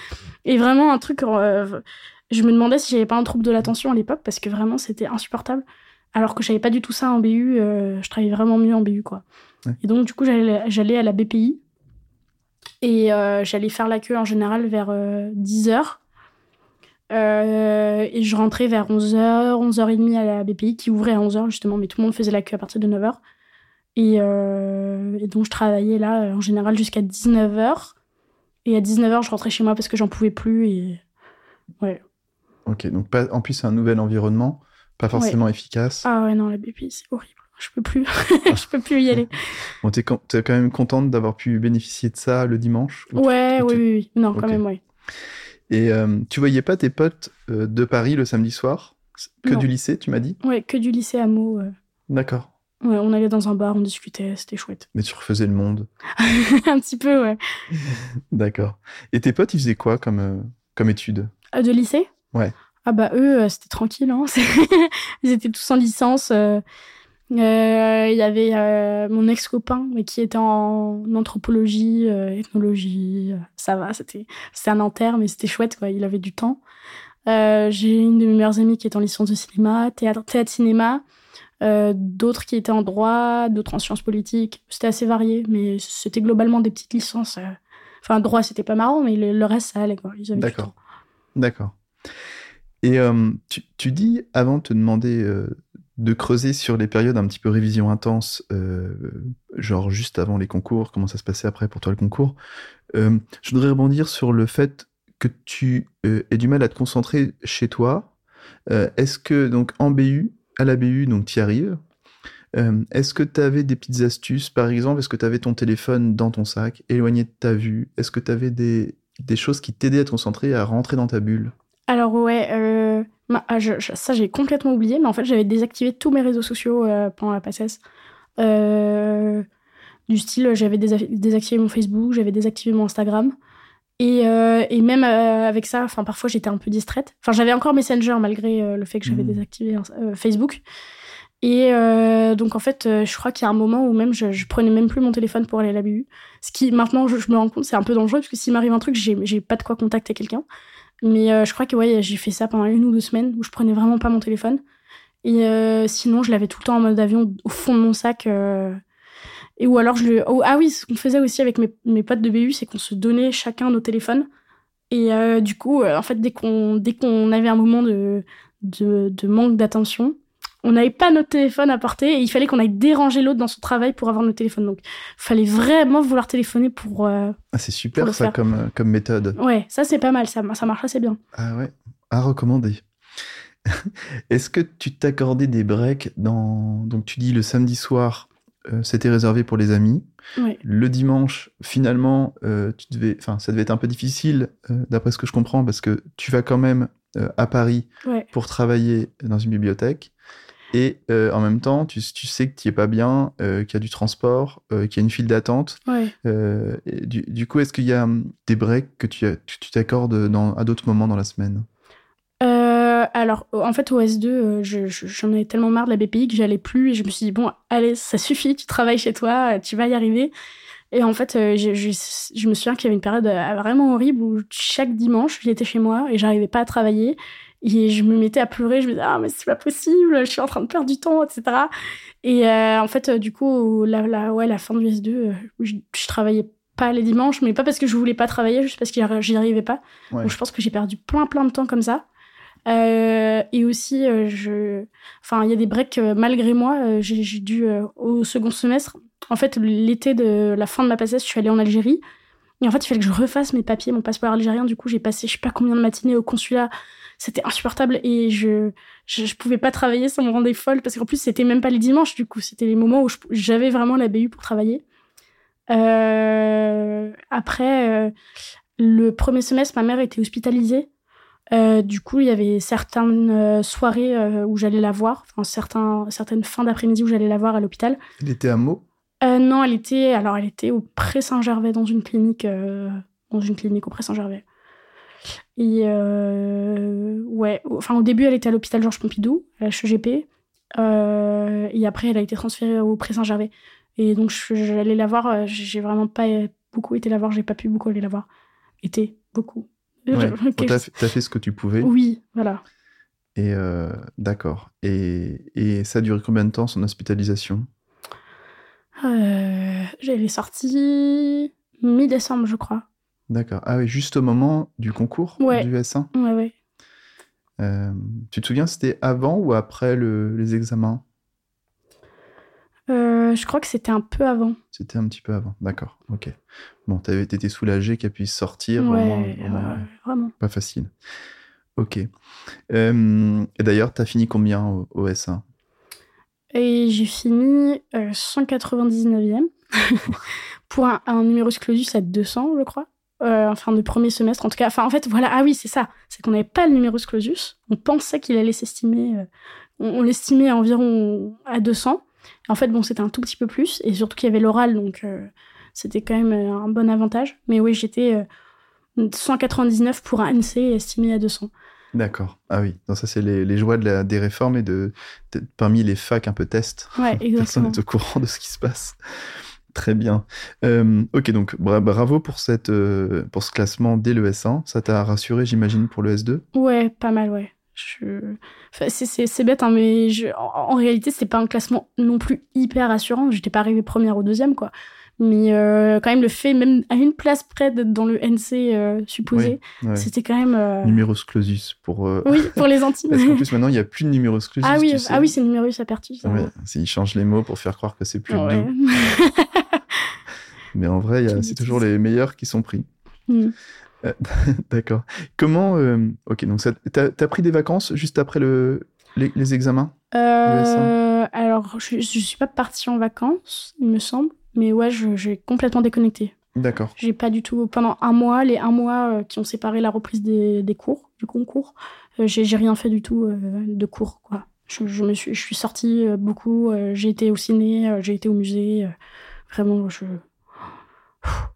Speaker 2: Et vraiment un truc, je me demandais si j'avais pas un trouble de l'attention à l'époque parce que vraiment c'était insupportable. Alors que j'avais pas du tout ça en BU, je travaillais vraiment mieux en BU quoi. Et donc du coup j'allais à la BPI et j'allais faire la queue en général vers 10h euh, et je rentrais vers 11h, 11h30 à la BPI qui ouvrait à 11h justement, mais tout le monde faisait la queue à partir de 9h. Euh, et, donc je travaillais là en général jusqu'à 19h. Et à 19h, je rentrais chez moi parce que j'en pouvais plus. Et... Ouais.
Speaker 1: Ok, donc pas... en plus, c'est un nouvel environnement, pas forcément efficace.
Speaker 2: Ah ouais, non, la BPI, c'est horrible. Je peux plus. je peux plus y aller.
Speaker 1: Bon, t'es, quand même contente d'avoir pu bénéficier de ça le dimanche
Speaker 2: Ouais, oui, oui, oui. Non, quand même, oui.
Speaker 1: Et euh, tu voyais pas tes potes euh, de Paris le samedi soir? Que du lycée, tu m'as dit?
Speaker 2: Ouais, que du lycée à Meaux. Euh.
Speaker 1: D'accord.
Speaker 2: Ouais, on allait dans un bar, on discutait, c'était chouette.
Speaker 1: Mais tu refaisais le monde
Speaker 2: Un petit peu, ouais.
Speaker 1: D'accord. Et tes potes, ils faisaient quoi comme, comme études?
Speaker 2: De lycée?
Speaker 1: Ouais.
Speaker 2: Ah bah eux, c'était tranquille, hein. ils étaient tous en licence. Euh, il y avait euh, mon ex-copain, mais qui était en anthropologie, euh, ethnologie. ça va, c'était un inter, mais c'était chouette, quoi. Il avait du temps. J'ai une de mes meilleures amies qui est en licence de cinéma, théâtre, théâtre cinéma. d'autres qui étaient en droit, d'autres en sciences politiques. C'était assez varié, mais c'était globalement des petites licences. Enfin, droit, c'était pas marrant, mais le, reste, ça allait.
Speaker 1: D'accord. D'accord. Et tu, tu, dis, avant de te demander de creuser sur les périodes un petit peu révision intense, euh, genre juste avant les concours, comment ça se passait après pour toi le concours. Euh, je voudrais rebondir sur le fait que tu euh, aies du mal à te concentrer chez toi. Est-ce que, donc, en BU, à la BU, donc, tu y arrives. Est-ce que tu avais des petites astuces, par exemple Est-ce que tu avais ton téléphone dans ton sac, éloigné de ta vue? Est-ce que tu avais des, des choses qui t'aidaient à te concentrer, à rentrer dans ta bulle?
Speaker 2: Alors, ouais, ah, ça, j'ai complètement oublié, mais en fait, j'avais désactivé tous mes réseaux sociaux euh, pendant la passesse. Euh, du style, j'avais désactivé mon Facebook, j'avais désactivé mon Instagram. Et, euh, et même avec ça, enfin, parfois, j'étais un peu distraite. Enfin, j'avais encore Messenger malgré le fait que j'avais mmh. désactivé Facebook. Et donc en fait, je crois qu'il y a un moment où même je, je, prenais même plus mon téléphone pour aller à la BU. Ce qui maintenant je, je me rends compte c'est un peu dangereux parce que s'il m'arrive un truc, j'ai pas de quoi contacter quelqu'un. Mais euh, je crois que ouais, j'ai fait ça pendant une ou deux semaines où je prenais vraiment pas mon téléphone. Et euh, sinon, je l'avais tout le temps en mode avion au fond de mon sac. Euh, et ou alors, je le. Oh, ah oui, ce qu'on faisait aussi avec mes, mes potes de BU, c'est qu'on se donnait chacun nos téléphones. Et du coup, en fait, dès qu'on dès qu'on avait un moment de, de, de manque d'attention, on n'avait pas notre téléphone à porter et il fallait qu'on aille déranger l'autre dans son travail pour avoir notre téléphone. Donc, il fallait vraiment vouloir téléphoner pour. Euh,
Speaker 1: ah, c'est super ça comme, euh, comme méthode.
Speaker 2: Ouais, ça c'est pas mal, ça, ça marche assez bien.
Speaker 1: Ah ouais, à recommander. Est-ce que tu t'accordais des breaks dans. Donc, tu dis le samedi soir, euh, c'était réservé pour les amis.
Speaker 2: Ouais.
Speaker 1: Le dimanche, finalement, tu devais, enfin, ça devait être un peu difficile, d'après ce que je comprends, parce que tu vas quand même à Paris pour travailler dans une bibliothèque. Et euh, en même temps, tu, tu sais que tu es pas bien, euh, qu'il y a du transport, euh, qu'il y a une file d'attente. Du, du, coup, est-ce qu'il y a hum, des breaks que tu t'accordes à d'autres moments dans la semaine?
Speaker 2: Alors, en fait, au S2, j'en avais tellement marre de la BPI que j'allais plus et je me suis dit, bon, allez, ça suffit, tu travailles chez toi, tu vas y arriver. Et en fait, je, je me souviens qu'il y avait une période vraiment horrible où chaque dimanche, j'étais chez moi et j'arrivais pas à travailler. Et je me mettais à pleurer, je me disais, ah, mais c'est pas possible, je suis en train de perdre du temps, etc. Et euh, en fait, euh, du coup, la, la, ouais, la fin du S2, euh, je, je, travaillais pas les dimanches, mais pas parce que je voulais pas travailler, juste parce que j'y arrivais pas. Donc je pense que j'ai perdu plein, plein de temps comme ça. Euh, et aussi, je, enfin, il y a des breaks malgré moi. j'ai dû au second semestre. En fait, l'été de la fin de ma passesse, je suis allée en Algérie. Et en fait, il fallait que je refasse mes papiers, mon passeport algérien. Du coup, j'ai passé je sais pas combien de matinées au consulat c'était insupportable et je, je, pouvais pas travailler, ça me rendait folle parce qu'en plus c'était même pas les dimanches du coup, c'était les moments où j'avais vraiment la BU pour travailler. Euh, après, euh, le premier semestre, ma mère était hospitalisée. Euh, du coup, il y avait certaines soirées où j'allais la voir, enfin certains, certaines fins d'après-midi où j'allais la voir à l'hôpital.
Speaker 1: Elle était à Meaux?
Speaker 2: Non, elle était, alors elle était au Pré Saint-Gervais dans une clinique, dans une clinique au Pré Saint-Gervais. Et ouais, enfin au début, elle était à l'hôpital Georges Pompidou, à la HEGP. et après, elle a été transférée au Pré Saint-Gervais. Et donc, j'allais la voir. J'ai vraiment pas beaucoup été la voir. J'ai pas pu beaucoup aller la voir. Été, beaucoup.
Speaker 1: Ouais. T'as fait, fait, ce que tu pouvais.
Speaker 2: Oui, voilà.
Speaker 1: Et d'accord. Et, et, ça a duré combien de temps son hospitalisation?
Speaker 2: Euh, Elle est sortie mi-décembre, je crois.
Speaker 1: D'accord. Ah oui, juste au moment du concours du S1
Speaker 2: Ouais, ouais.
Speaker 1: Euh, tu te souviens, c'était avant ou après le, les examens?
Speaker 2: Euh, Je crois que c'était un peu avant.
Speaker 1: C'était un petit peu avant, d'accord. Ok. Bon, tu été soulagé qu'elle puisse sortir.
Speaker 2: Ouais, vraiment.
Speaker 1: Pas facile. Ok. Euh, et d'ailleurs, tu as fini combien au, au S1
Speaker 2: Et j'ai fini 199e pour un, un numerus clausus à 200, je crois. Euh, enfin, du premier semestre, en tout cas. Enfin, en fait, voilà. Ah oui, c'est ça. C'est qu'on n'avait pas le numerus clausus. On pensait qu'il allait s'estimer. Euh, on, l'estimait environ à 200. En fait, bon, c'était un tout petit peu plus. Et surtout qu'il y avait l'oral, donc euh, c'était quand même un bon avantage. Mais oui, j'étais 199 pour un NC estimé à 200.
Speaker 1: D'accord. Ah oui. Donc ça, c'est les, les, joies de la, des réformes et de, parmi les facs un peu test.
Speaker 2: Ouais, exactement.
Speaker 1: Personne n'est au courant de ce qui se passe. Très bien. Euh, ok, donc bravo pour, cette, euh, pour ce classement dès le S1. Ça t'a rassuré, j'imagine, pour le S2
Speaker 2: Ouais, pas mal, ouais. Je... Enfin, c'est bête, hein, mais je... en, réalité, c'est pas un classement non plus hyper rassurant. J'étais pas arrivée première ou deuxième, quoi. Mais euh, quand même, le fait, même à une place près d'être dans le NC supposé, c'était quand même.
Speaker 1: Numerus clausus pour.
Speaker 2: Oui, pour les intimes.
Speaker 1: Parce qu'en plus, maintenant, il n'y a plus de numerus clausus.
Speaker 2: Ah oui, ah oui c'est numerus apertus.
Speaker 1: Ouais, ils changent les mots pour faire croire que c'est plus ouais. Mais en vrai, c'est toujours les meilleurs qui sont pris.
Speaker 2: Mm.
Speaker 1: Euh, d'accord. Comment. Euh, ok, donc t'as as pris des vacances juste après le, les, examens
Speaker 2: euh, Alors, je ne suis pas partie en vacances, il me semble. Mais ouais, j'ai complètement déconnecté.
Speaker 1: D'accord.
Speaker 2: J'ai pas du tout. Pendant un mois, les un mois qui ont séparé la reprise des, des cours, du concours, j'ai rien fait du tout de cours, quoi. Je, je, me suis, je suis sortie beaucoup, j'ai été au ciné, j'ai été au musée. vraiment, je,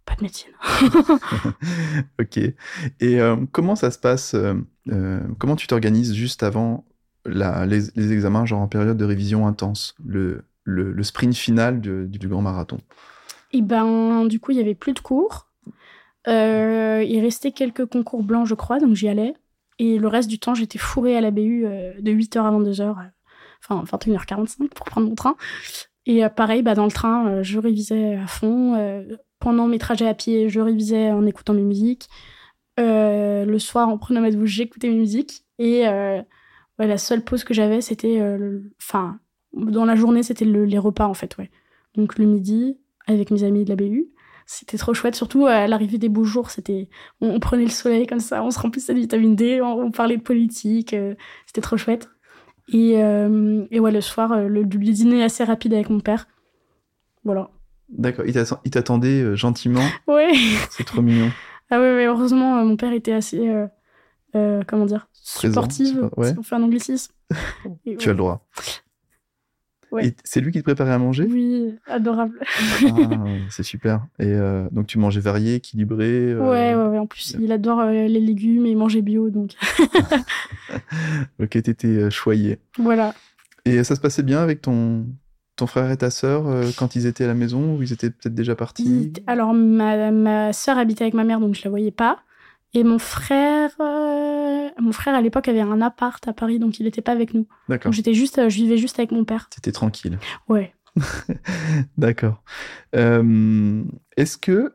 Speaker 2: pas de médecine.
Speaker 1: ok. Et euh, comment ça se passe euh, euh, Comment tu t'organises juste avant la, les, examens, genre en période de révision intense, le, le, sprint final du, grand marathon?
Speaker 2: Et eh ben, du coup, il y avait plus de cours. il restait quelques concours blancs, je crois, donc j'y allais. Et le reste du temps, j'étais fourrée à la BU de 8h à 22h, enfin 21h45 pour prendre mon train. Et pareil, bah, dans le train, je révisais à fond pendant mes trajets à pied, je révisais en écoutant mes musiques. Euh, le soir, en prenant ma douche, j'écoutais mes musiques. Et euh, la seule pause que j'avais, c'était. Euh, enfin, dans la journée, c'était les repas, en fait. Donc le midi, avec mes amis de la BU. C'était trop chouette, surtout à l'arrivée des beaux jours. C'était, on, prenait le soleil comme ça, on se remplissait de vitamine D, on, parlait de politique. c'était trop chouette. Et, le soir, le, le dîner assez rapide avec mon père. Voilà.
Speaker 1: D'accord, il t'attendait euh, gentiment.
Speaker 2: Oui.
Speaker 1: C'est trop mignon.
Speaker 2: Ah oui, mais heureusement, euh, mon père était assez, euh, comment dire, supportif, ouais. si on fait un anglicisme.
Speaker 1: tu as le droit.
Speaker 2: Ouais.
Speaker 1: C'est lui qui te préparait à manger?
Speaker 2: Oui, adorable.
Speaker 1: ah, c'est super. Et donc tu mangeais varié, équilibré
Speaker 2: ouais, ouais, ouais, en plus il adore les légumes et manger bio, donc.
Speaker 1: ok, t'étais choyé.
Speaker 2: Voilà.
Speaker 1: Et ça se passait bien avec ton, ton frère et ta sœur euh, quand ils étaient à la maison ou ils étaient peut-être déjà partis
Speaker 2: Alors ma, ma sœur habitait avec ma mère donc je la voyais pas. Et mon frère, euh, mon frère à l'époque avait un appart à Paris donc il n'était pas avec nous.
Speaker 1: D'accord.
Speaker 2: Donc j'étais juste, je vivais juste avec mon père.
Speaker 1: C'était tranquille.
Speaker 2: Ouais.
Speaker 1: D'accord. Euh, est-ce que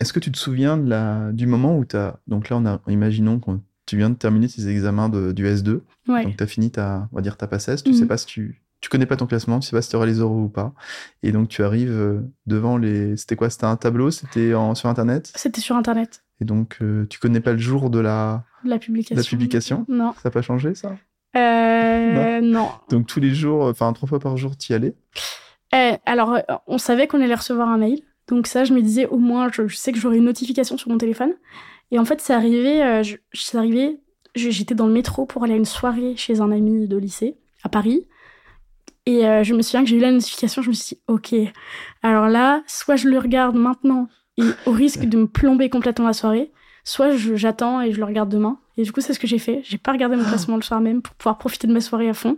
Speaker 1: est-ce que tu te souviens de la, du moment où tu as donc là on a imaginons que tu viens de terminer tes examens de, du S2.
Speaker 2: Ouais.
Speaker 1: Donc tu as fini ta on va dire ta passesse, tu ne sais
Speaker 2: mhm.
Speaker 1: pas si tu tu connais pas ton classement, tu sais pas si tu auras les euros ou pas. Et donc tu arrives euh, devant les. C'était quoi? C'était un tableau? C'était sur Internet?
Speaker 2: C'était sur Internet.
Speaker 1: Et donc euh, tu connais pas le jour de la.
Speaker 2: la publication.
Speaker 1: La publication?
Speaker 2: Non.
Speaker 1: Ça n'a pas changé ça?
Speaker 2: Euh, non.
Speaker 1: Donc tous les jours, enfin trois fois par jour, tu y allais?
Speaker 2: Eh, Alors on savait qu'on allait recevoir un mail. Donc ça, je me disais au moins, je, sais que j'aurai une notification sur mon téléphone. Et en fait, c'est arrivé. je, arrivé. J'étais dans le métro pour aller à une soirée chez un ami de lycée à Paris. Et euh, je me souviens que j'ai eu la notification, je me suis dit, ok, alors là, soit je le regarde maintenant et au risque de me plomber complètement la soirée, soit j'attends et je le regarde demain. Et du coup, c'est ce que j'ai fait. J'ai pas regardé mon ah. classement le soir même pour pouvoir profiter de ma soirée à fond.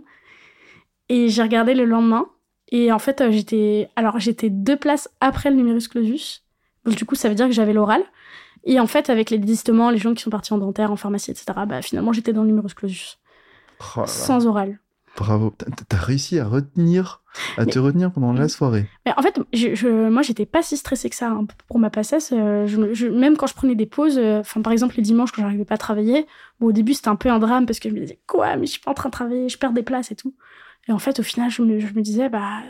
Speaker 2: Et j'ai regardé le lendemain. Et en fait, euh, j'étais, alors j'étais deux places après le numerus clausus. Donc du coup, ça veut dire que j'avais l'oral. Et en fait, avec les désistements, les gens qui sont partis en dentaire, en pharmacie, etc., bah, finalement, j'étais dans le numerus clausus. Oh sans oral.
Speaker 1: Bravo. T'as réussi à retenir, à te retenir pendant la soirée.
Speaker 2: Mais en fait, je, moi, j'étais pas si stressée que ça hein, pour ma passesse. Euh, je, même quand je prenais des pauses, euh, par exemple, les dimanches, quand j'arrivais pas à travailler, au début, c'était un peu un drame parce que je me disais, quoi, mais je suis pas en train de travailler, je perds des places et tout. Et en fait, au final, je me, disais, bah,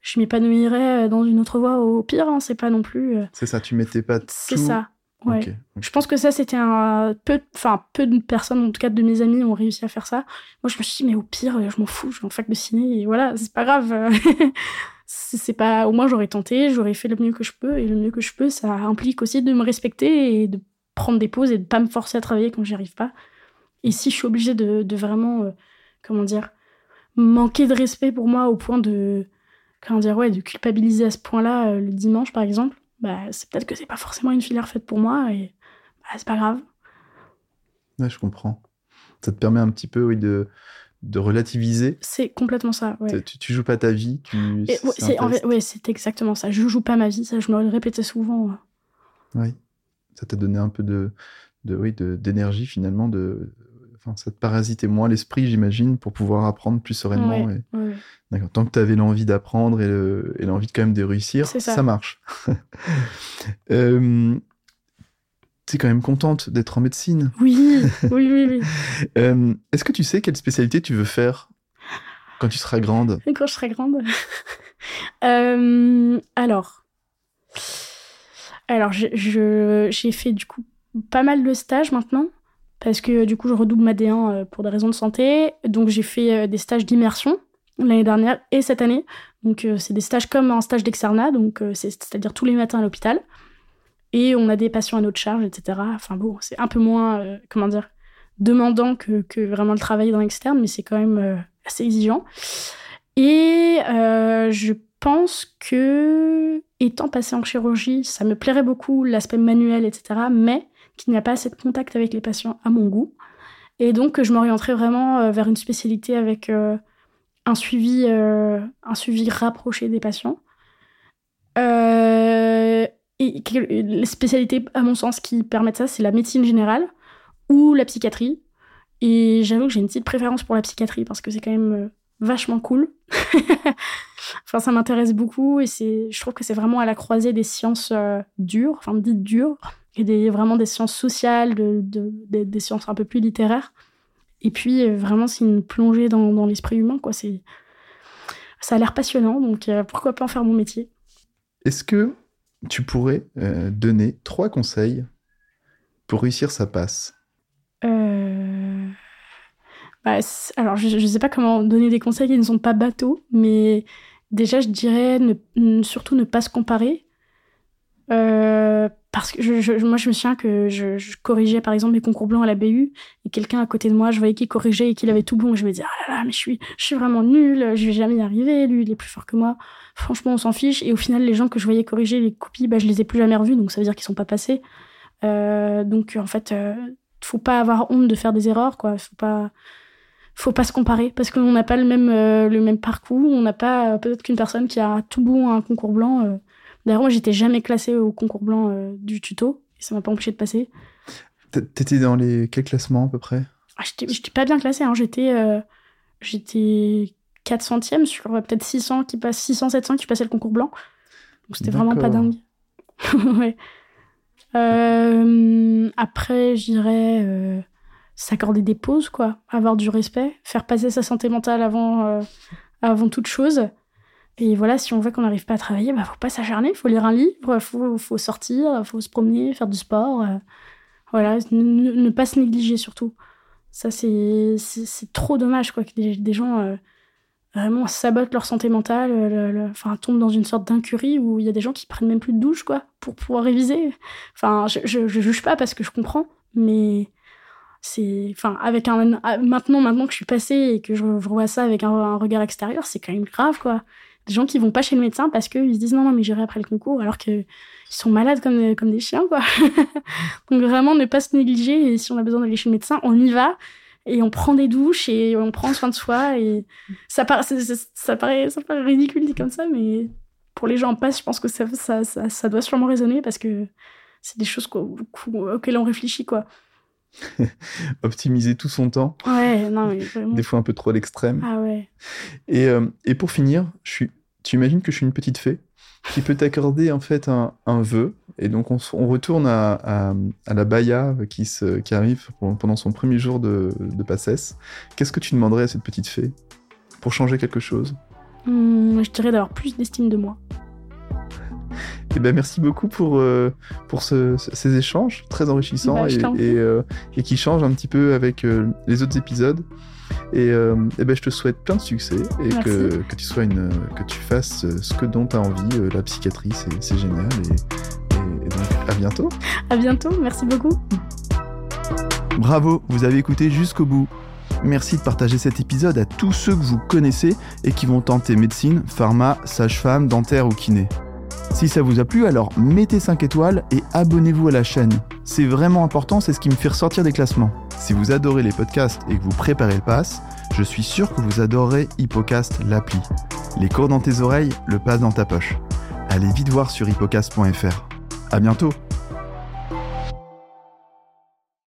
Speaker 2: je m'épanouirais dans une autre voie au pire, hein, c'est pas non plus. Euh,
Speaker 1: c'est ça, tu mettais pas tout.
Speaker 2: C'est ça. Ouais. Je pense que ça, c'était un peu, enfin, peu de personnes, en tout cas de mes amis, ont réussi à faire ça. Moi, je me suis dit, mais au pire, je m'en fous, je vais en fac de ciné, et voilà, c'est pas grave. c'est pas, au moins, j'aurais tenté, j'aurais fait le mieux que je peux, et le mieux que je peux, ça implique aussi de me respecter et de prendre des pauses et de pas me forcer à travailler quand j'y arrive pas. Et si je suis obligée de, de vraiment, euh, comment dire, manquer de respect pour moi au point de, comment dire, ouais, de culpabiliser à ce point-là euh, le dimanche, par exemple, bah, c'est peut-être que c'est pas forcément une filière faite pour moi et bah, c'est pas grave.
Speaker 1: Ouais, je comprends. Ça te permet un petit peu oui, de, de relativiser.
Speaker 2: C'est complètement ça. Ouais.
Speaker 1: Tu, tu, joues pas ta vie. Tu...
Speaker 2: C'est c'est exactement ça. Je joue pas ma vie. Ça, je me le répétais souvent.
Speaker 1: Oui. Ça t'a donné un peu de, de oui, d'énergie finalement, de enfin, ça te parasitait moins l'esprit, j'imagine, pour pouvoir apprendre plus sereinement. D'accord. Tant que tu avais l'envie d'apprendre et l'envie de quand même de réussir, ça. marche. euh, tu es quand même contente d'être en médecine.
Speaker 2: Oui, oui, oui. oui.
Speaker 1: Euh, est-ce que tu sais quelle spécialité tu veux faire quand tu seras grande?
Speaker 2: Quand je serai grande? Euh, Alors, alors j'ai fait du coup pas mal de stages maintenant parce que du coup je redouble ma D1 euh, pour des raisons de santé. Donc j'ai fait euh, des stages d'immersion l'année dernière et cette année. Donc euh, c'est des stages comme un stage d'externat, donc c'est-à-dire tous les matins à l'hôpital. Et on a des patients à notre charge, etc. Enfin bon, c'est un peu moins, comment dire, demandant que, vraiment le travail dans l'externe, mais c'est quand même assez exigeant. Et je pense que, étant passé en chirurgie, ça me plairait beaucoup l'aspect manuel, etc. Mais qu'il n'y a pas assez de contact avec les patients à mon goût. Et donc, je m'orienterai vraiment euh, vers une spécialité avec euh, un, suivi, euh, un suivi rapproché des patients. et les spécialités, à mon sens, qui permettent ça, c'est la médecine générale ou la psychiatrie. Et j'avoue que j'ai une petite préférence pour la psychiatrie parce que c'est quand même vachement cool. enfin, ça m'intéresse beaucoup et je trouve que c'est vraiment à la croisée des sciences dures, enfin dites dures, et des, vraiment des sciences sociales, de, des sciences un peu plus littéraires. Et puis, euh, vraiment, c'est une plongée dans, dans l'esprit humain, quoi. C'est, ça a l'air passionnant, donc euh, pourquoi pas en faire mon métier.
Speaker 1: Est-ce que tu pourrais euh, donner trois conseils pour réussir sa passe?
Speaker 2: Bah, Alors, je ne sais pas comment donner des conseils qui ne sont pas bateaux, mais déjà, je dirais ne, surtout ne pas se comparer. Euh, parce que je, moi, je me souviens que je, corrigeais par exemple mes concours blancs à la BU et quelqu'un à côté de moi, je voyais qu'il corrigeait et qu'il avait tout bon. Et je me disais, ah là là, mais je suis, je suis vraiment nulle, je vais jamais y arriver. Lui, il est plus fort que moi. Franchement, on s'en fiche. Et au final, les gens que je voyais corriger les copies, bah, je les ai plus jamais revus, donc ça veut dire qu'ils sont pas passés. Euh, donc en fait, euh, faut pas avoir honte de faire des erreurs, quoi. Faut pas, faut pas se comparer parce qu'on n'a pas le même, euh, le même parcours. On n'a pas peut-être qu'une personne qui a tout bon un concours blanc D'ailleurs, moi, j'étais jamais classée au concours blanc euh, du tuto, et ça m'a pas empêché de passer.
Speaker 1: T'étais dans les quels classements à peu près?
Speaker 2: Ah, J'étais pas bien classée, hein. j'étais euh, j'étais 400e sur euh, peut-être 600 qui passent 600 700 qui passaient le concours blanc. Donc c'était vraiment pas dingue. ouais. après, je dirais s'accorder des pauses, quoi. Avoir du respect, faire passer sa santé mentale avant, avant toute chose. Et voilà, si on voit qu'on n'arrive pas à travailler, bah faut pas s'acharner, faut lire un livre, faut, faut sortir, faut se promener, faire du sport. Euh, voilà, ne, pas se négliger surtout. Ça, c'est trop dommage quoi, que des, gens euh, vraiment sabotent leur santé mentale, enfin, tombent dans une sorte d'incurie où il y a des gens qui prennent même plus de douche quoi, pour pouvoir réviser. Enfin, je, je, je juge pas parce que je comprends, mais c'est enfin avec un maintenant maintenant que je suis passée et que je, vois ça avec un, un regard extérieur c'est quand même grave quoi des gens qui vont pas chez le médecin parce qu'ils se disent non, non, mais j'irai après le concours, alors qu'ils sont malades comme, comme des chiens, quoi. Donc vraiment, ne pas se négliger. Et si on a besoin d'aller chez le médecin, on y va et on prend des douches et on prend soin de soi. Ça, paraît, ça, paraît, ça paraît ridicule comme ça, mais pour les gens en passe, je pense que ça, ça, ça, doit sûrement résonner parce que c'est des choses auxquelles on réfléchit, quoi.
Speaker 1: Optimiser tout son temps.
Speaker 2: Ouais, non, mais vraiment.
Speaker 1: Des fois un peu trop à l'extrême.
Speaker 2: Ah ouais.
Speaker 1: Et, euh, et pour finir, je suis, tu imagines que je suis une petite fée qui peut t'accorder en fait un, un, vœu. Et donc on, on retourne à, à, à, la Baya qui, se, qui arrive pendant son premier jour de, de passesse. Qu'est-ce que tu demanderais à cette petite fée pour changer quelque chose?
Speaker 2: Mmh, Je dirais d'avoir plus d'estime de moi.
Speaker 1: Eh ben, merci beaucoup pour, euh, pour ce, ces échanges très enrichissants bah, et, et, euh, et, qui changent un petit peu avec euh, les autres épisodes. Et, eh ben, je te souhaite plein de succès et que, que, tu sois une, que tu fasses ce que dont tu as envie. La psychiatrie, c'est génial. Et, et, donc, à bientôt.
Speaker 2: À bientôt. Merci beaucoup.
Speaker 1: Bravo, vous avez écouté jusqu'au bout. Merci de partager cet épisode à tous ceux que vous connaissez et qui vont tenter médecine, pharma, sage-femme, dentaire ou kiné. Si ça vous a plu, alors mettez 5 étoiles et abonnez-vous à la chaîne. C'est vraiment important, c'est ce qui me fait ressortir des classements. Si vous adorez les podcasts et que vous préparez le pass, je suis sûr que vous adorerez Hippocast l'appli. Les cours dans tes oreilles, le pass dans ta poche. Allez vite voir sur hippocast.fr. À bientôt